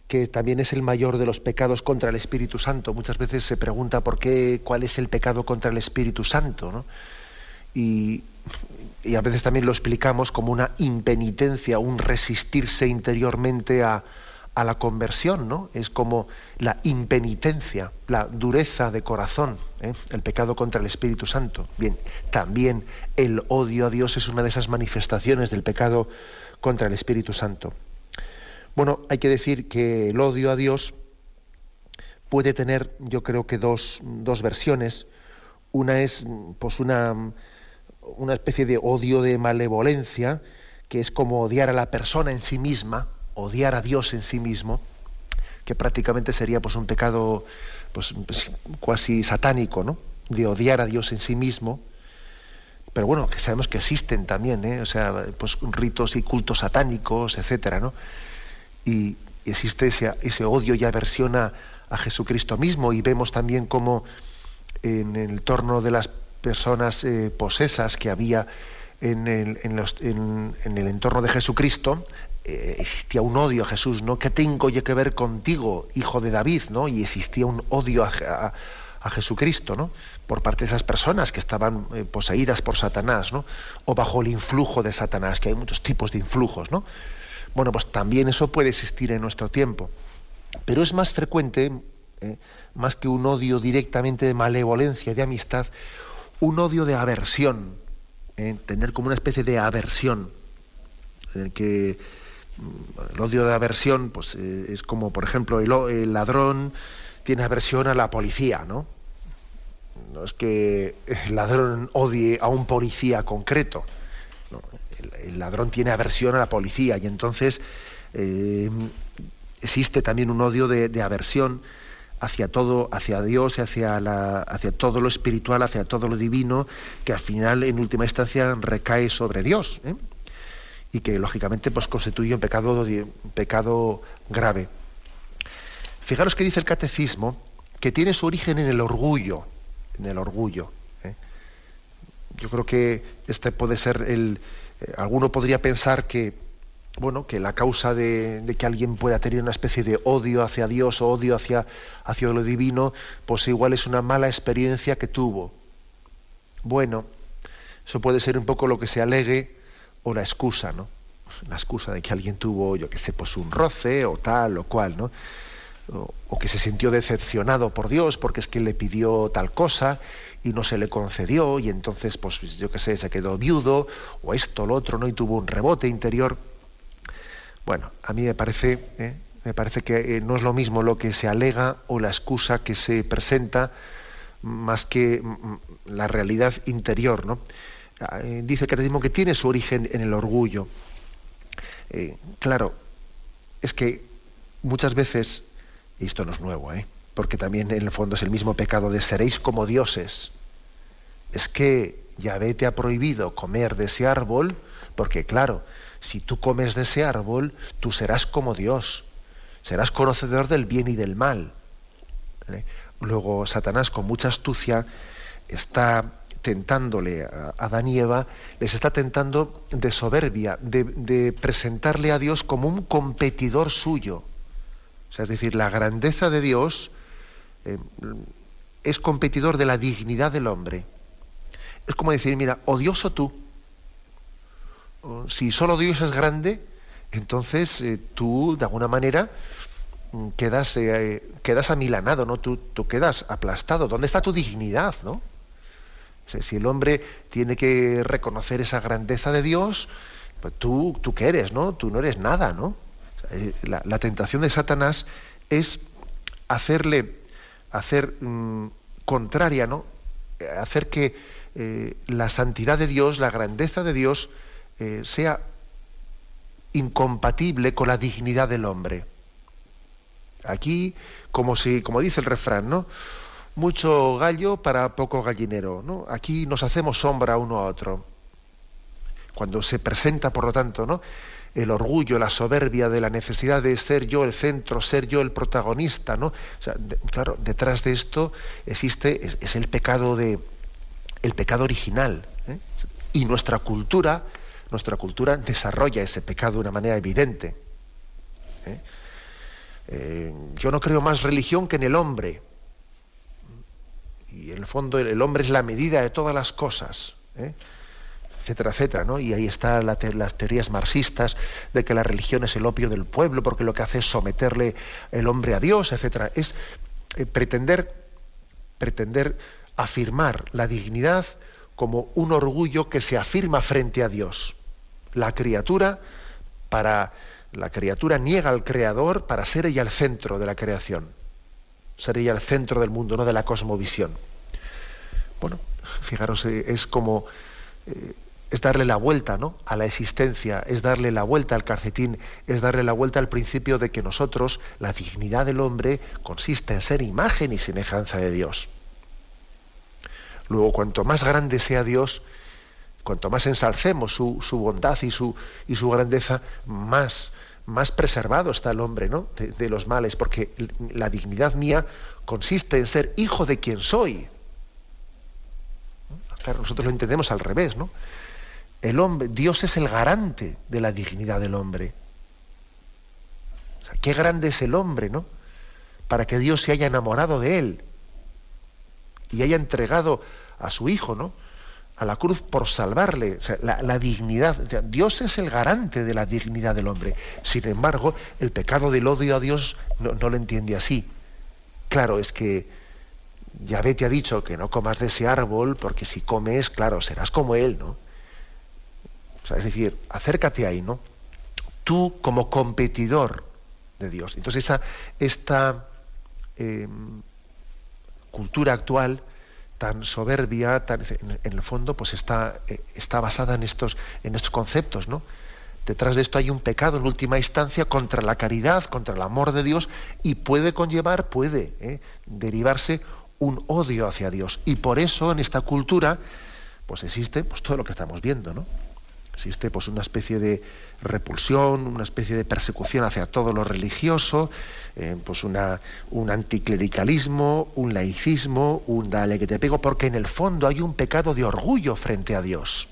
que también es el mayor de los pecados contra el Espíritu Santo. Muchas veces se pregunta por qué, cuál es el pecado contra el Espíritu Santo, ¿no? Y, y a veces también lo explicamos como una impenitencia, un resistirse interiormente a, la conversión, ¿no? Es como la impenitencia, la dureza de corazón, ¿eh? el pecado contra el Espíritu Santo. Bien, también el odio a Dios es una de esas manifestaciones del pecado contra el Espíritu Santo. Bueno, hay que decir que el odio a Dios puede tener, yo creo que dos, dos versiones. Una es, pues, una una especie de odio de malevolencia, que es como odiar a la persona en sí misma, odiar a Dios en sí mismo, que prácticamente sería pues un pecado pues, pues cuasi satánico, ¿no? De odiar a Dios en sí mismo. Pero bueno, que sabemos que existen también, ¿eh? o sea, pues ritos y cultos satánicos, etcétera, ¿no? Y, existe ese, ese, odio y aversión a, a Jesucristo mismo, y vemos también cómo en el torno de las personas eh, posesas que había en el, entorno de Jesucristo, eh, existía un odio a Jesús, ¿no? ¿Qué tengo yo que ver contigo, hijo de David? ¿no? Y existía un odio a, Jesucristo, ¿no? Por parte de esas personas que estaban eh, poseídas por Satanás, ¿no? O bajo el influjo de Satanás, que hay muchos tipos de influjos, ¿no? Bueno, pues también eso puede existir en nuestro tiempo. Pero es más frecuente, más que un odio directamente de malevolencia, de amistad, un odio de aversión, ¿eh? tener como una especie de aversión, el mm, el odio de aversión pues, eh, es como, por ejemplo, el, ladrón tiene aversión a la policía, ¿no? No es que el ladrón odie a un policía concreto, el, ladrón tiene aversión a la policía y entonces eh, existe también un odio de aversión hacia todo, hacia Dios, hacia, la, hacia todo lo espiritual, hacia todo lo divino, que al final, en última instancia, recae sobre Dios. ¿eh? Y que lógicamente pues, constituye un pecado, pecado grave. Fijaros que dice el catecismo que tiene su origen en el orgullo, en el orgullo. ¿eh? Yo creo que este puede ser el. Eh, alguno podría pensar que bueno, que la causa de, que alguien pueda tener una especie de odio hacia Dios o odio hacia, hacia lo divino, pues igual es una mala experiencia que tuvo. Bueno, Eso puede ser un poco lo que se alegue o la excusa, ¿no? La excusa de que alguien tuvo, yo que sé, pues un roce o tal o cual, ¿no? O, que se sintió decepcionado por Dios porque es que le pidió tal cosa y no se le concedió y entonces, pues yo que sé, se quedó viudo o esto, lo otro, ¿no? Y tuvo un rebote interior. Bueno, a mí me parece, ¿eh? me parece que eh, no es lo mismo lo que se alega o la excusa que se presenta más que mm, mm, la realidad interior, ¿no? Ah, eh, dice el catecismo que tiene su origen en el orgullo. Claro, es que muchas veces, y esto no es nuevo, porque también en el fondo es el mismo pecado de seréis como dioses. Es que Yahvé te ha prohibido comer de ese árbol, porque claro, si tú comes de ese árbol, tú serás como Dios, serás conocedor del bien y del mal. Luego Satanás, con mucha astucia, está tentándole a Adán y Eva, les está tentando de soberbia, de, presentarle a Dios como un competidor suyo. O sea, es decir, la grandeza de Dios eh, es competidor de la dignidad del hombre. Es como decir, mira, odioso tú. Si solo Dios es grande, entonces eh, tú, de alguna manera, mm, quedas, eh, quedas amilanado, ¿no? Tú, tú quedas aplastado. ¿Dónde está tu dignidad, no? Si el hombre tiene que reconocer esa grandeza de Dios, pues tú, tú qué eres, ¿no? Tú no eres nada, ¿no? Eh, la, tentación de Satanás es hacerle, hacer mm, contraria, ¿no? Hacer que la santidad de Dios, la grandeza de Dios, eh, sea incompatible con la dignidad del hombre. Aquí, como si, como dice el refrán, ¿no? mucho gallo para poco gallinero. ¿no? Aquí nos hacemos sombra uno a otro. Cuando se presenta, por lo tanto, ¿no? el orgullo, la soberbia de la necesidad de ser yo el centro, ser yo el protagonista, ¿no? claro, detrás de esto existe, es, el pecado de el pecado original. ¿eh? Y nuestra cultura, nuestra cultura desarrolla ese pecado de una manera evidente. ¿eh? Eh, yo no creo más religión que en el hombre y en el fondo el hombre es la medida de todas las cosas, ¿eh? etcétera, etcétera, ¿no? Y ahí están las teorías marxistas de que la religión es el opio del pueblo porque lo que hace es someterle el hombre a Dios, etcétera. Es eh, pretender, pretender afirmar la dignidad como un orgullo que se afirma frente a Dios. La criatura para la criatura niega al creador para ser ella el centro de la creación sería el centro del mundo, no de la cosmovisión. Bueno, fijaros, eh, es como eh, es darle la vuelta ¿no? a la existencia, es darle la vuelta al calcetín, es darle la vuelta al principio de que nosotros, la dignidad del hombre, consiste en ser imagen y semejanza de Dios. Luego, cuanto más grande sea Dios, cuanto más ensalcemos su, bondad y su, grandeza, más más preservado está el hombre ¿no? de, los males, porque la dignidad mía consiste en ser hijo de quien soy. Claro, nosotros lo entendemos al revés, ¿no? El hombre, Dios es el garante de la dignidad del hombre. qué grande es el hombre, ¿no? Para que Dios se haya enamorado de él y haya entregado a su hijo, ¿no? A la cruz por salvarle, la, dignidad. Dios es el garante de la dignidad del hombre. Sin embargo, el pecado del odio a Dios no, lo entiende así. Claro, es que Yahvé te ha dicho que no comas de ese árbol, porque si comes, claro, serás como él, ¿no? es decir, acércate ahí, ¿no? Tú como competidor de Dios. Entonces, esa, esta em, cultura actual tan soberbia, en, el fondo, pues está, eh, está basada en estos, en estos conceptos, ¿no? Detrás de esto hay un pecado en última instancia contra la caridad, contra el amor de Dios, y puede conllevar, puede ¿eh? derivarse un odio hacia Dios. Y por eso en esta cultura, pues existe pues, todo lo que estamos viendo, ¿no? Existe pues una especie de repulsión, una especie de persecución hacia todo lo religioso, eh, pues una, un anticlericalismo, un laicismo, un dale que te pego, porque en el fondo hay un pecado de orgullo frente a Dios.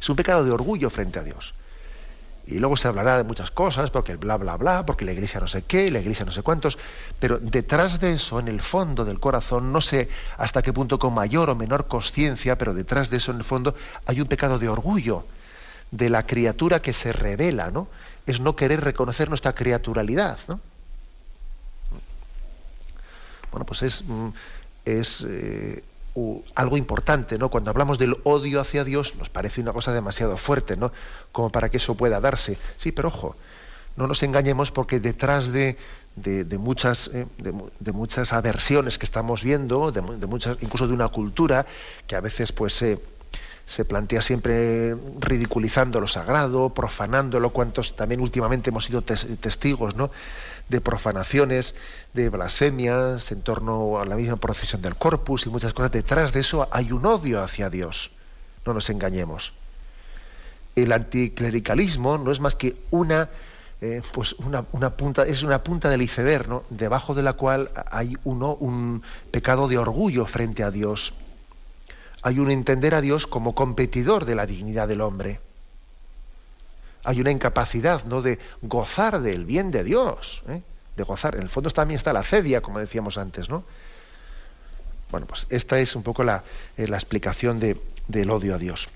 Es un pecado de orgullo frente a Dios. Y luego se hablará de muchas cosas, porque el bla, bla, bla, porque la iglesia no sé qué, la iglesia no sé cuántos, pero detrás de eso, en el fondo del corazón, no sé hasta qué punto con mayor o menor conciencia, pero detrás de eso, en el fondo, hay un pecado de orgullo de la criatura que se revela, ¿no? Es no querer reconocer nuestra criaturalidad, ¿no? Bueno, pues es, mm, es eh, algo importante, ¿no? Cuando hablamos del odio hacia Dios, nos parece una cosa demasiado fuerte, ¿no? Como para que eso pueda darse. Sí, pero ojo, no nos engañemos porque detrás de, muchas, eh, de, muchas aversiones que estamos viendo, de, muchas, incluso de una cultura que a veces pues se plantea siempre ridiculizando lo sagrado, profanándolo, cuantos también últimamente hemos sido testigos, ¿no? De profanaciones, de blasfemias en torno a la misma procesión del corpus y muchas cosas. Detrás de eso hay un odio hacia Dios. No nos engañemos. El anticlericalismo no es más que una, eh, pues una, punta, es una punta del iceberg, debajo de la cual hay uno, un pecado de orgullo frente a Dios. Hay un entender a Dios como competidor de la dignidad del hombre hay una incapacidad ¿no? de gozar del bien de Dios, ¿eh? de gozar. En el fondo también está la cedia, como decíamos antes, ¿no? Bueno, pues esta es un poco la, eh, explicación del odio a Dios.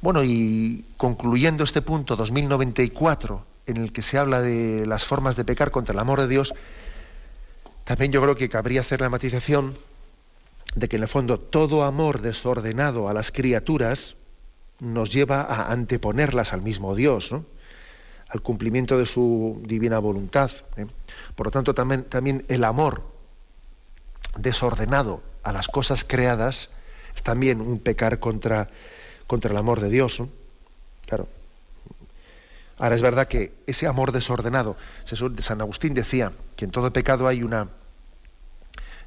Bueno, y concluyendo este punto 2094, en el que se habla de las formas de pecar contra el amor de Dios, también yo creo que cabría hacer la matización de que en el fondo todo amor desordenado a las criaturas, nos lleva a anteponerlas al mismo Dios, al cumplimiento de su divina voluntad. ¿eh? Por lo tanto, también, el amor desordenado a las cosas creadas es también un pecar contra, contra el amor de Dios. Claro. Ahora es verdad que ese amor desordenado, San Agustín decía que en todo pecado hay una,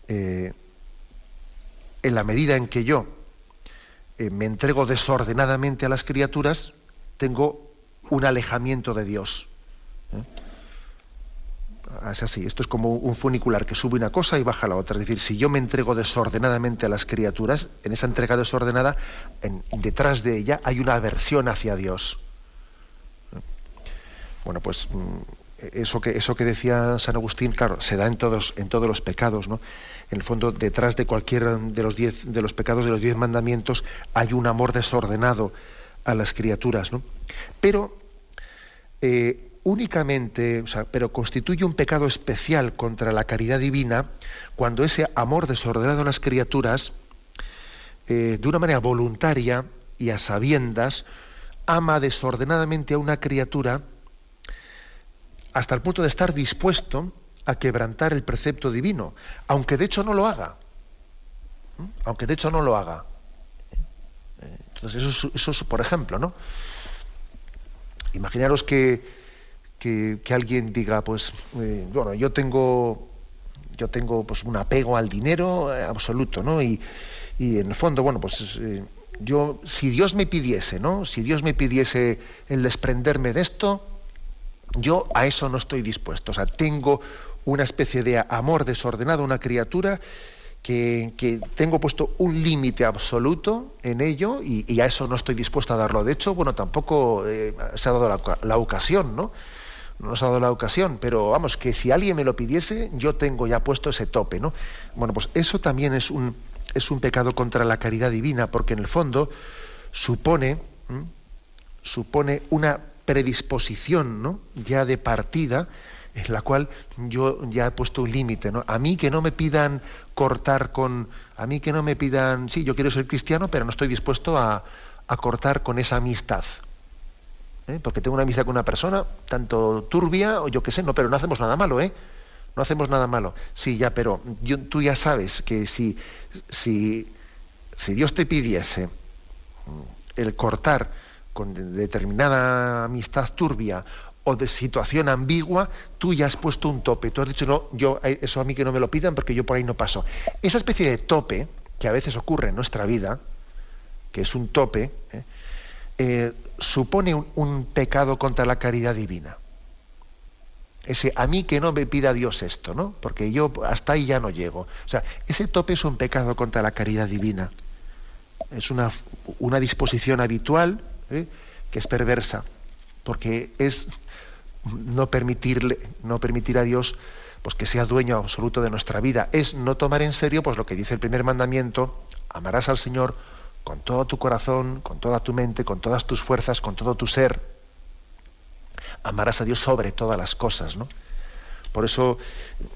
eh, en la medida en que yo eh, me entrego desordenadamente a las criaturas, tengo un alejamiento de Dios. ¿eh? Es así, esto es como un funicular que sube una cosa y baja la otra. Es decir, si yo me entrego desordenadamente a las criaturas, en esa entrega desordenada, detrás de ella hay una aversión hacia Dios. Bueno, pues mm, eso que, eso que decía San Agustín, claro, se da en todos, en todos los pecados, ¿no? En el fondo detrás de cualquiera de los, diez, de los pecados de los diez mandamientos hay un amor desordenado a las criaturas. ¿no? Pero eh, únicamente, o sea, pero constituye un pecado especial contra la caridad divina cuando ese amor desordenado a las criaturas, eh, de una manera voluntaria y a sabiendas, ama desordenadamente a una criatura hasta el punto de estar dispuesto a quebrantar el precepto divino, aunque de hecho no lo haga. ¿Mm? Aunque de hecho no lo haga. Entonces, eso, es, por ejemplo, ¿no? Imaginaros que, que, alguien diga, pues, eh, bueno, yo tengo, yo tengo pues, un apego al dinero eh, absoluto, ¿no? Y, y, en el fondo, bueno, pues eh, yo, si Dios me pidiese, ¿no? Si Dios me pidiese el desprenderme de esto, yo a eso no estoy dispuesto. O sea, tengo una especie de amor desordenado a una criatura que, tengo puesto un límite absoluto en ello y, a eso no estoy dispuesto a darlo. De hecho, bueno, tampoco eh, se ha dado la, ocasión, ¿no? No se ha dado la ocasión, pero vamos, que si alguien me lo pidiese, yo tengo ya puesto ese tope, ¿no? Bueno, pues eso también es un, es un pecado contra la caridad divina, porque en el fondo supone, supone una predisposición, ¿no? Ya de partida en la cual yo ya he puesto un límite. ¿no? A mí que no me pidan cortar con, a mí que no me pidan, sí, yo quiero ser cristiano, pero no estoy dispuesto a, cortar con esa amistad. ¿eh? Porque tengo una amistad con una persona, tanto turbia o yo qué sé, no, pero no hacemos nada malo, ¿eh? No hacemos nada malo. Sí, ya, pero tú ya sabes que si, si, si Dios te pidiese el cortar con determinada amistad turbia o de situación ambigua, tú ya has puesto un tope. Tú has dicho, no, yo, eh, eso a mí que no me lo pidan porque yo por ahí no paso. Esa especie de tope que a veces ocurre en nuestra vida, que es un tope, eh, eh, supone un, pecado contra la caridad divina. Ese a mí que no me pida Dios esto, ¿no? Porque yo hasta ahí ya no llego. O sea, ese tope es un pecado contra la caridad divina. Es una, una disposición habitual que es perversa. Porque es no permitirle, no permitir a Dios pues que sea dueño absoluto de nuestra vida, es no tomar en serio pues lo que dice el primer mandamiento, amarás al Señor con todo tu corazón, con toda tu mente, con todas tus fuerzas, con todo tu ser. Amarás a Dios sobre todas las cosas, ¿no? Por eso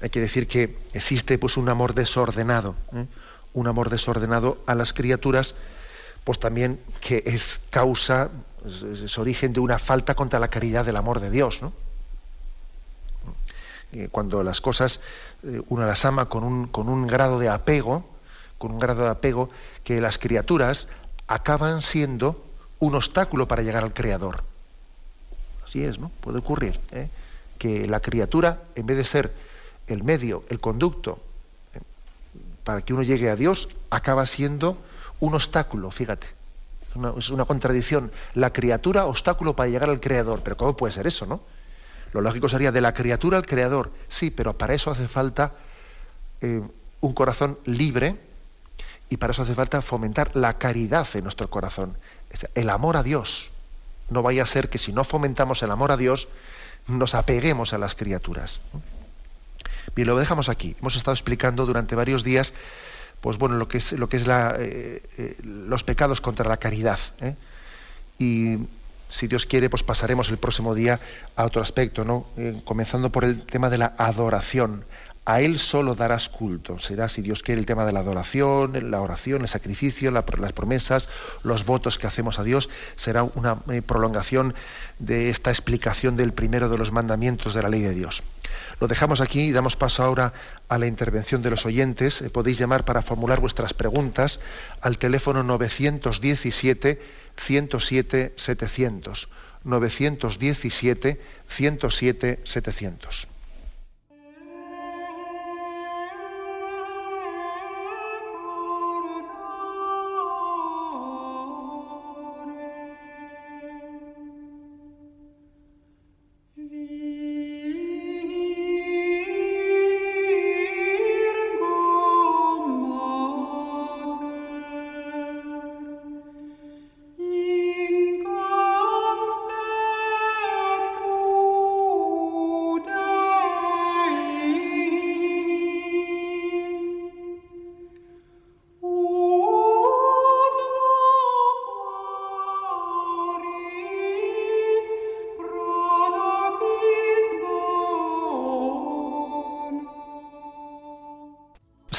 hay que decir que existe pues un amor desordenado, ¿eh? un amor desordenado a las criaturas, pues también que es causa, es, origen de una falta contra la caridad del amor de Dios, ¿no? Eh, cuando las cosas eh, uno las ama con un, con un grado de apego, con un grado de apego que las criaturas acaban siendo un obstáculo para llegar al Creador. Así es, ¿no? Puede ocurrir ¿eh? que la criatura, en vez de ser el medio, el conducto para que uno llegue a Dios, acaba siendo un obstáculo, fíjate. Es una contradicción. La criatura, obstáculo para llegar al Creador. Pero ¿cómo puede ser eso, no? Lo lógico sería de la criatura al Creador. Sí, pero para eso hace falta eh, un corazón libre, y para eso hace falta fomentar la caridad en nuestro corazón, el amor a Dios. No vaya a ser que si no fomentamos el amor a Dios, nos apeguemos a las criaturas. Bien, lo dejamos aquí. Hemos estado explicando durante varios días, pues bueno, lo que es, lo que es eh, eh, los pecados contra la caridad. ¿eh? Y si Dios quiere, pues pasaremos el próximo día a otro aspecto, ¿no? comenzando por el tema de la adoración a Él solo darás culto. Será, si Dios quiere, el tema de la adoración, la oración, el sacrificio, las promesas, los votos que hacemos a Dios. Será una prolongación de esta explicación del primero de los mandamientos de la ley de Dios. Lo dejamos aquí y damos paso ahora a la intervención de los oyentes. Eh, podéis llamar para formular vuestras preguntas al teléfono 917 107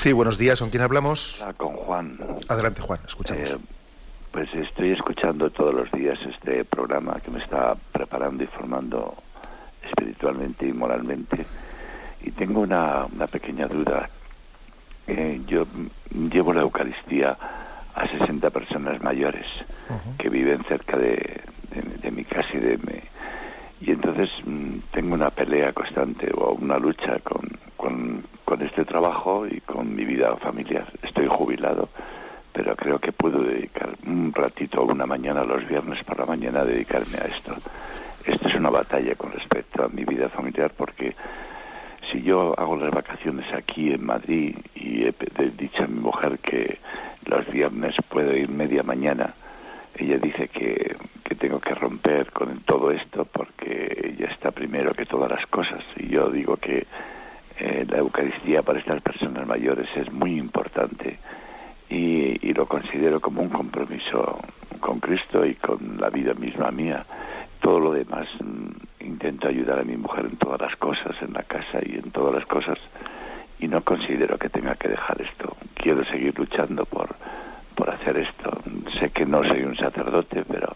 Sí, buenos días. ¿Con quién hablamos? con Juan. Adelante, Juan. Escuchamos. Eh, pues estoy escuchando todos los días este programa que me está preparando y formando espiritualmente y moralmente. Y tengo una, una pequeña duda. Eh, yo llevo la Eucaristía a 60 personas mayores que viven cerca de, de, mi casa y de mí. Y entonces mm, tengo una pelea constante o una lucha con este trabajo y con mi vida familiar. Estoy jubilado, pero creo que puedo dedicar un ratito, una mañana, los viernes por la mañana, a dedicarme a esto. Esto es una batalla con respecto a mi vida familiar porque si yo hago las vacaciones aquí en Madrid y he dicho a mi mujer que los viernes puedo ir media mañana, ella dice que, que tengo que romper con todo esto porque ella está primero que todas las cosas y yo digo que eh, la Eucaristía para estas personas mayores es muy importante y, lo considero como un compromiso con Cristo y con la vida misma mía. Todo lo demás mm, intento ayudar a mi mujer en todas las cosas, en la casa y en todas las cosas y no considero que tenga que dejar esto. Quiero seguir luchando por, por hacer esto. Sé que no soy un sacerdote, pero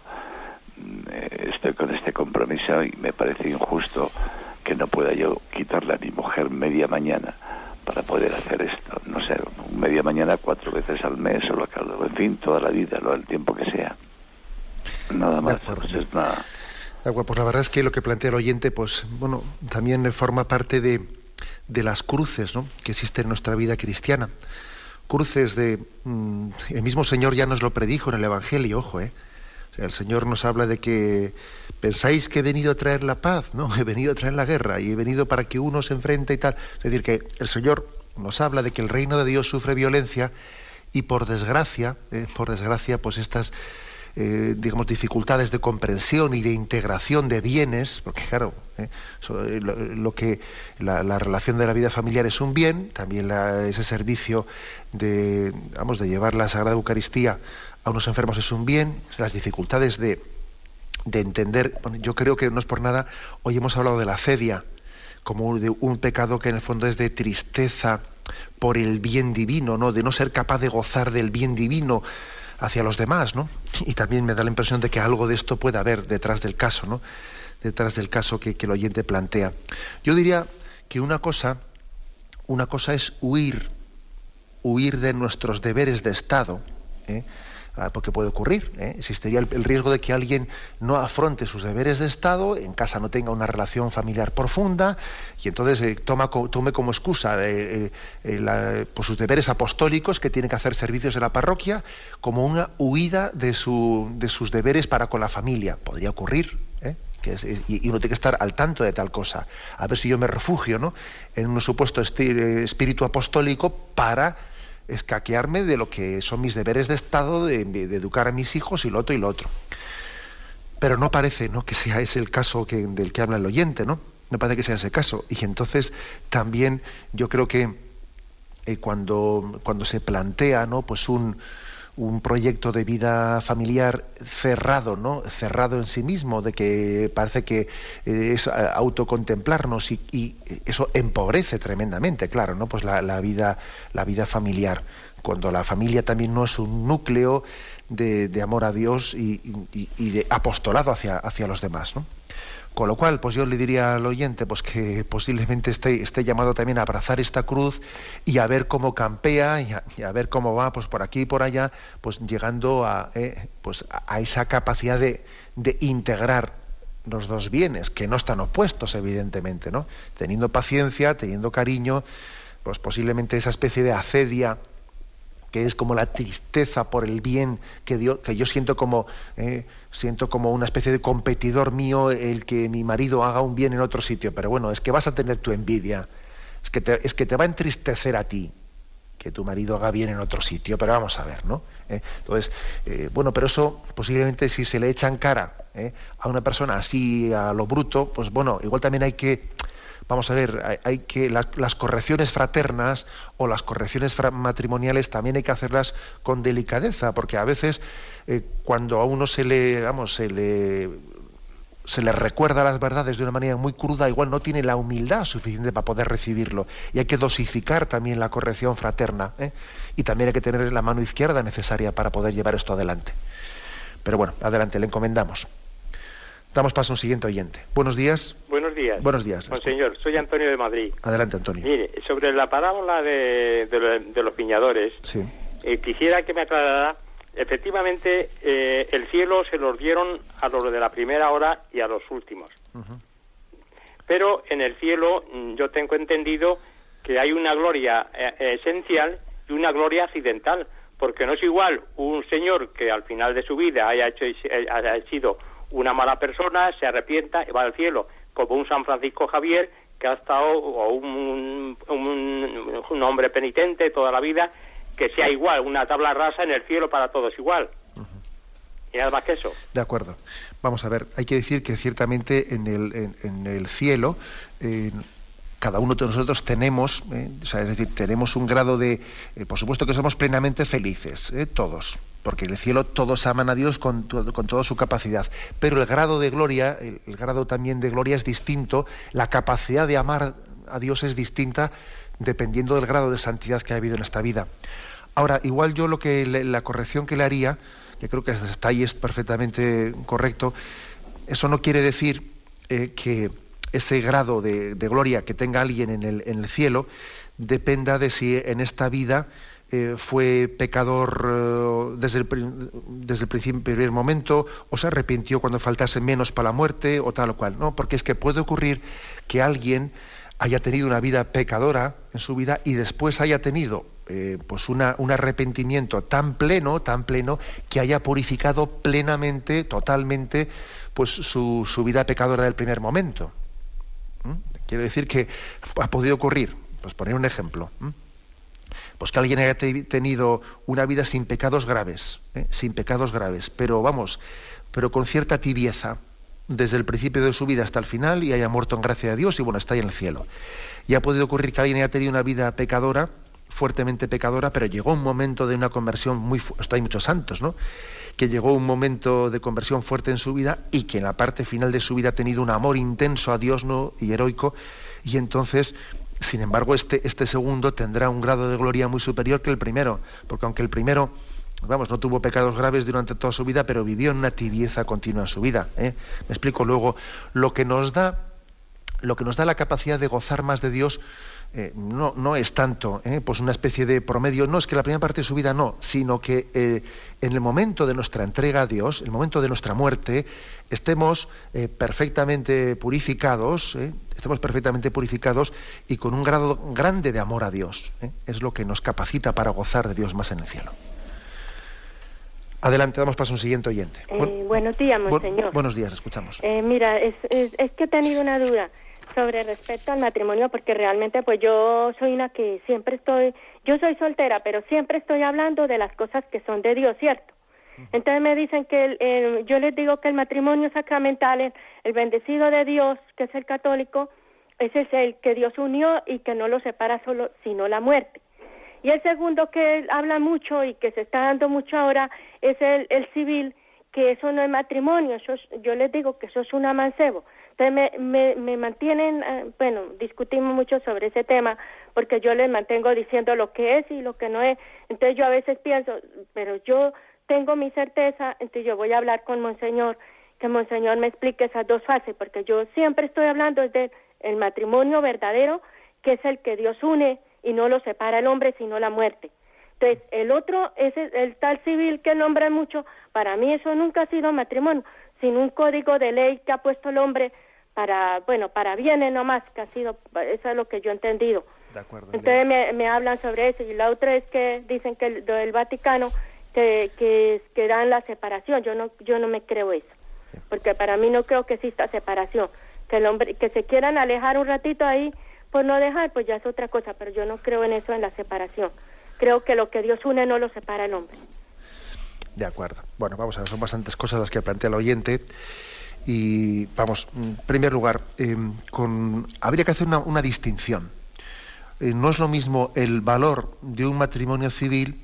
mm, eh, estoy con este compromiso y me parece injusto que no pueda yo quitarle a mi mujer media mañana para poder hacer esto. No sé, media mañana cuatro veces al mes o lo que en fin, toda la vida, lo el tiempo que sea. Nada más, pues es nada. pues la verdad es que lo que plantea el oyente, pues bueno, también forma parte de, de las cruces ¿no? que existen en nuestra vida cristiana. Cruces de... Mm, el mismo Señor ya nos lo predijo en el Evangelio, ojo, ¿eh? El Señor nos habla de que pensáis que he venido a traer la paz, no, (laughs) he venido a traer la guerra y he venido para que uno se enfrente y tal. Es decir, que el Señor nos habla de que el reino de Dios sufre violencia y por desgracia, eh, por desgracia, pues estas, eh, digamos, dificultades de comprensión y de integración de bienes, porque claro, eh, lo, que la, relación de la vida familiar es un bien, también ese servicio de, vamos, de llevar la Sagrada Eucaristía a unos enfermos es un bien, las dificultades de, de entender, yo creo que no es por nada, hoy hemos hablado de la cedia como de un pecado que en el fondo es de tristeza por el bien divino, ¿no? De no ser capaz de gozar del bien divino hacia los demás, ¿no? Y también me da la impresión de que algo de esto puede haber detrás del caso, ¿no? Detrás del caso que, que el oyente plantea. Yo diría que una cosa, una cosa es huir, huir de nuestros deberes de Estado, ¿eh? Ah, porque puede ocurrir. ¿eh? Existiría el, riesgo de que alguien no afronte sus deberes de Estado, en casa no tenga una relación familiar profunda y entonces eh, tome como excusa eh, por sus deberes apostólicos que tiene que hacer servicios de la parroquia como una huida de, su, de sus deberes para con la familia. Podría ocurrir. Y, uno tiene que estar al tanto de tal cosa. A ver si yo me refugio ¿no? en un supuesto espíritu apostólico para escaquearme de lo que son mis deberes de Estado, de, educar a mis hijos y lo otro y lo otro. Pero no parece ¿no? que sea ese el caso del que habla el oyente, ¿no? No parece que sea ese caso. Y entonces también yo creo que eh, cuando, cuando se plantea ¿no? pues un, un proyecto de vida familiar cerrado, ¿no? Cerrado en sí mismo, de que parece que eh, es autocontemplarnos y, eso empobrece tremendamente, claro, ¿no? Pues la, vida, la vida familiar. Cuando la familia también no es un núcleo de, amor a Dios y, de apostolado hacia, hacia los demás, ¿no? Con lo cual, pues yo le diría al oyente pues que posiblemente esté, esté llamado también a abrazar esta cruz y a ver cómo campea y a, ver cómo va pues por aquí y por allá, pues llegando a, eh, pues a esa capacidad de, de integrar los dos bienes, que no están opuestos, evidentemente, ¿no? Teniendo paciencia, teniendo cariño, pues posiblemente esa especie de acedia que es como la tristeza por el bien que, que yo siento como, eh, siento como una especie de competidor mío el que mi marido haga un bien en otro sitio. Pero bueno, es que vas a tener tu envidia, es que te, es que te va a entristecer a ti que tu marido haga bien en otro sitio, pero vamos a ver, ¿no? Eh, entonces, eh, bueno, pero eso posiblemente si se le echan cara a una persona así a lo bruto, pues bueno, igual también hay que vamos a ver, hay, que las, correcciones fraternas o las correcciones matrimoniales también hay que hacerlas con delicadeza, porque a veces eh, cuando a uno se le, vamos, se le recuerda las verdades de una manera muy cruda, igual no tiene la humildad suficiente para poder recibirlo. Y hay que dosificar también la corrección fraterna. ¿eh? Y también hay que tener la mano izquierda necesaria para poder llevar esto adelante. Pero bueno, adelante, le encomendamos. Damos paso a un siguiente oyente. Buenos días. Buenos días. Buenos días. Monseñor, soy Antonio de Madrid. Adelante, Antonio. Mire, sobre la parábola de, los piñadores, sí. Eh, quisiera que me aclarara, efectivamente, eh, el cielo se los dieron a los de la primera hora y a los últimos. Pero en el cielo mm, yo tengo entendido que hay una gloria eh, esencial y una gloria accidental, porque no es igual un señor que al final de su vida haya, hecho, haya sido una mala persona se arrepienta y va al cielo, como un San Francisco Javier que ha estado, o un, un, hombre penitente toda la vida, que sea igual, una tabla rasa en el cielo para todos igual. Y nada más que eso. De acuerdo. Vamos a ver, hay que decir que ciertamente en el, en, el cielo, cada uno de nosotros tenemos, eh, es decir, tenemos un grado de, eh, por supuesto que somos plenamente felices, eh, todos, porque en el cielo todos aman a Dios con, con toda su capacidad, pero el grado de gloria, el, grado también de gloria es distinto, la capacidad de amar a Dios es distinta dependiendo del grado de santidad que ha habido en esta vida. Ahora, igual yo lo que la corrección que le haría, que creo que hasta ahí es perfectamente correcto, eso no quiere decir que ese grado de, gloria que tenga alguien en el, en el, cielo dependa de si en esta vida eh, fue pecador eh, desde, el, desde el principio, primer momento, o se arrepintió cuando faltase menos para la muerte, o tal o cual. No, porque es que puede ocurrir que alguien haya tenido una vida pecadora en su vida y después haya tenido eh, pues una, un arrepentimiento tan pleno, tan pleno, que haya purificado plenamente, totalmente, pues su, su vida pecadora del primer momento. Quiero decir que ha podido ocurrir, pues poner un ejemplo. pues que alguien haya tenido una vida sin pecados graves, ¿eh? sin pecados graves, pero vamos, pero con cierta tibieza desde el principio de su vida hasta el final y haya muerto en gracia de Dios y bueno, está ahí en el cielo. Y ha podido ocurrir que alguien haya tenido una vida pecadora, fuertemente pecadora, pero llegó un momento de una conversión muy, esto hay muchos santos, ¿no? Que llegó un momento de conversión fuerte en su vida y que en la parte final de su vida ha tenido un amor intenso a Dios ¿no? y heroico y entonces sin embargo, este, este segundo tendrá un grado de gloria muy superior que el primero, porque aunque el primero, vamos, no tuvo pecados graves durante toda su vida, pero vivió en una tibieza continua en su vida. ¿eh? Me explico luego, lo que nos da, lo que nos da la capacidad de gozar más de Dios eh, no, no, es tanto ¿eh? pues una especie de promedio, no es que la primera parte de su vida no, sino que eh, en el momento de nuestra entrega a Dios, el momento de nuestra muerte, estemos perfectamente purificados, estemos perfectamente purificados y con un grado grande de amor a Dios. Es lo que nos capacita para gozar de Dios más en el cielo. Adelante, damos paso a un siguiente oyente. buenos días, monseñor. buenos días, escuchamos. mira, es, es, es que he tenido una duda sobre respecto al matrimonio porque realmente pues yo soy una que siempre estoy yo soy soltera pero siempre estoy hablando de las cosas que son de Dios cierto entonces me dicen que el, yo les digo que el matrimonio sacramental el, el bendecido de Dios que es el católico ese es el que Dios unió y que no lo separa solo sino la muerte. Y el segundo que habla mucho y que se está dando mucho ahora es el, el civil que eso no es matrimonio eso yo les digo que eso es un amancebo me, me, me mantienen, eh, bueno, discutimos mucho sobre ese tema porque yo les mantengo diciendo lo que es y lo que no es. Entonces yo a veces pienso, pero yo tengo mi certeza, entonces yo voy a hablar con Monseñor, que Monseñor me explique esas dos fases, porque yo siempre estoy hablando de el matrimonio verdadero, que es el que Dios une y no lo separa el hombre, sino la muerte. Entonces, el otro es el, tal civil que nombra mucho, para mí eso nunca ha sido matrimonio, sino un código de ley que ha puesto el hombre para, bueno, para bienes nomás, que ha sido, eso es lo que yo he entendido. De acuerdo, Entonces me, me, hablan sobre eso y la otra es que dicen que el, del Vaticano que, que, que, dan la separación, yo no, yo no me creo eso, porque para mí no creo que exista separación, que el hombre, que se quieran alejar un ratito ahí por no dejar, pues ya es otra cosa, pero yo no creo en eso, en la separación. Creo que lo que Dios une no lo separa el hombre. De acuerdo. Bueno, vamos a ver, son bastantes cosas las que plantea el oyente. Y vamos, en primer lugar, eh, con, habría que hacer una, distinción. Eh, no es lo mismo el valor de un matrimonio civil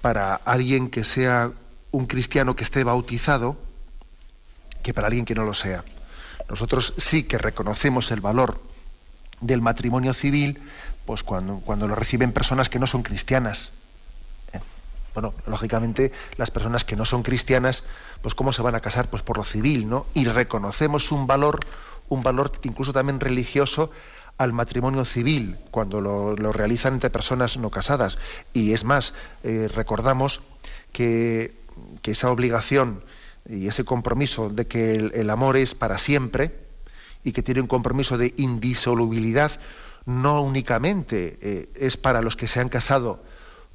para alguien que sea un cristiano que esté bautizado que para alguien que no lo sea. Nosotros sí que reconocemos el valor del matrimonio civil, pues cuando, cuando lo reciben personas que no son cristianas bueno, lógicamente las personas que no son cristianas, pues cómo se van a casar, pues por lo civil, ¿no? Y reconocemos un valor, un valor incluso también religioso al matrimonio civil cuando lo, realizan entre personas no casadas. Y es más, eh, recordamos que, esa obligación y ese compromiso de que el, amor es para siempre y que tiene un compromiso de indisolubilidad, no únicamente eh, es para los que se han casado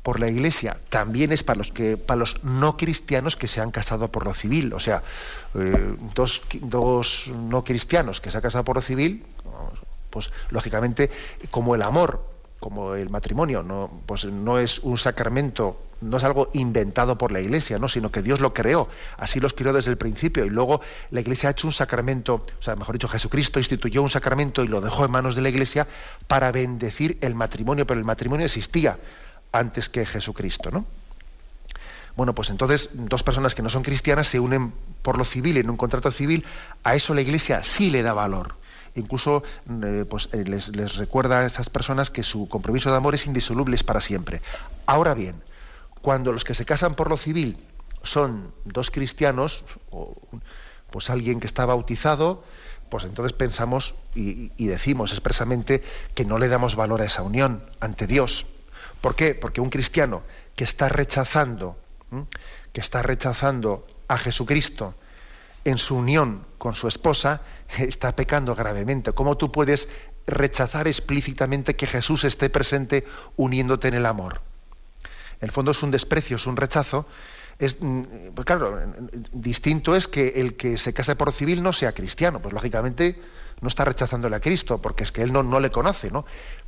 por la Iglesia también es para los que para los no cristianos que se han casado por lo civil. O sea, eh, dos, dos, no cristianos que se han casado por lo civil, pues lógicamente como el amor, como el matrimonio, no, pues no es un sacramento, no es algo inventado por la Iglesia, ¿no? sino que Dios lo creó, así los creó desde el principio y luego la Iglesia ha hecho un sacramento, o sea, mejor dicho, Jesucristo instituyó un sacramento y lo dejó en manos de la Iglesia para bendecir el matrimonio, pero el matrimonio existía antes que Jesucristo, ¿no? Bueno, pues entonces dos personas que no son cristianas se unen por lo civil en un contrato civil, a eso la Iglesia sí le da valor. Incluso eh, pues, eh, les, recuerda a esas personas que su compromiso de amor es indisoluble, para siempre. Ahora bien, cuando los que se casan por lo civil son dos cristianos, o pues alguien que está bautizado, pues entonces pensamos y decimos expresamente que no le damos valor a esa unión ante Dios. ¿Por qué? Porque un cristiano que está rechazando, que está rechazando a Jesucristo en su unión con su esposa, (laughs) está pecando gravemente. ¿Cómo tú puedes rechazar explícitamente que Jesús esté presente uniéndote en el amor? En el fondo es un desprecio, es un rechazo. Es, mm, pues claro, distinto es que el que se case por civil no sea cristiano. Pues lógicamente no está rechazándole a Cristo, porque es que él no, no le conoce, ¿no?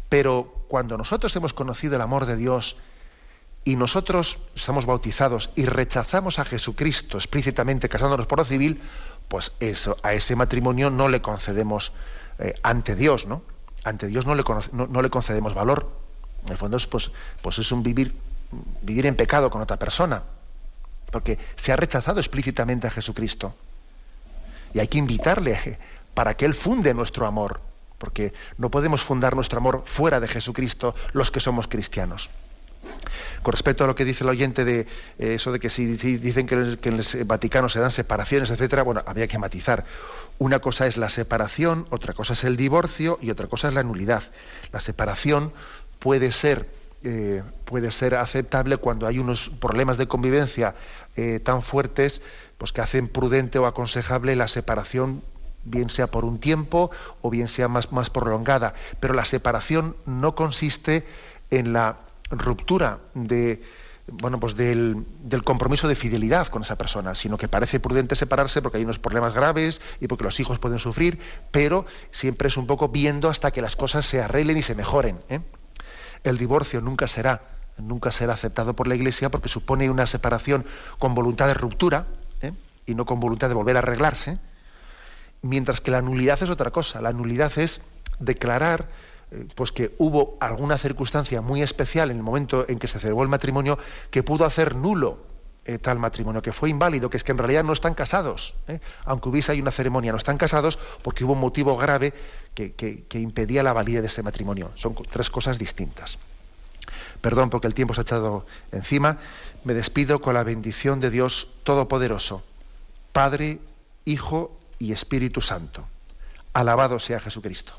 Pero cuando nosotros hemos conocido el amor de Dios y nosotros estamos bautizados y rechazamos a Jesucristo explícitamente casándonos por lo civil, pues eso, a ese matrimonio no le concedemos eh, ante Dios, ¿no? Ante Dios no le, concedemos valor. En el fondo es, pues, pues es un vivir, vivir en pecado con otra persona, porque se ha rechazado explícitamente a Jesucristo. Y hay que invitarle para que Él funde nuestro amor, porque no podemos fundar nuestro amor fuera de Jesucristo los que somos cristianos. Con respecto a lo que dice el oyente de eh, eso de que si, dicen que en, el, Vaticano se dan separaciones, etcétera, bueno, habría que matizar. Una cosa es la separación, otra cosa es el divorcio y otra cosa es la nulidad. La separación puede ser, eh, puede ser aceptable cuando hay unos problemas de convivencia eh, tan fuertes pues que hacen prudente o aconsejable la separación bien sea por un tiempo o bien sea más, más prolongada. Pero la separación no consiste en la ruptura de, bueno, pues del, compromiso de fidelidad con esa persona, sino que parece prudente separarse porque hay unos problemas graves y porque los hijos pueden sufrir, pero siempre es un poco viendo hasta que las cosas se arreglen y se mejoren. ¿eh? El divorcio nunca será, nunca será aceptado por la Iglesia porque supone una separación con voluntad de ruptura ¿eh? y no con voluntad de volver a arreglarse, mientras que la nulidad es otra cosa. La nulidad es declarar eh, pues que hubo alguna circunstancia muy especial en el momento en que se celebró el matrimonio que pudo hacer nulo eh, tal matrimonio, que fue inválido, que es que en realidad no están casados, ¿eh? aunque hubiese ahí una ceremonia, no están casados porque hubo un motivo grave que, que impedía la validez de ese matrimonio. Son tres cosas distintas. Perdón porque el tiempo se ha echado encima. Me despido con la bendición de Dios Todopoderoso, Padre, Hijo y Espíritu Santo. Alabado sea Jesucristo.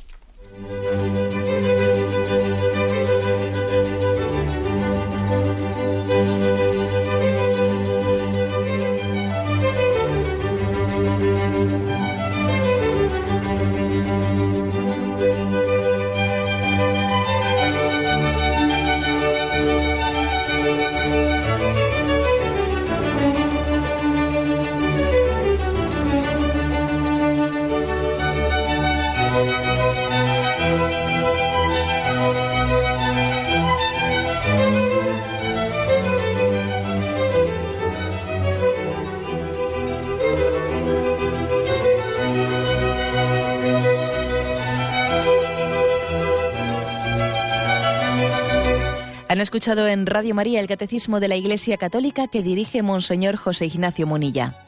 Han escuchado en Radio María el Catecismo de la Iglesia Católica que dirige Monseñor José Ignacio Monilla.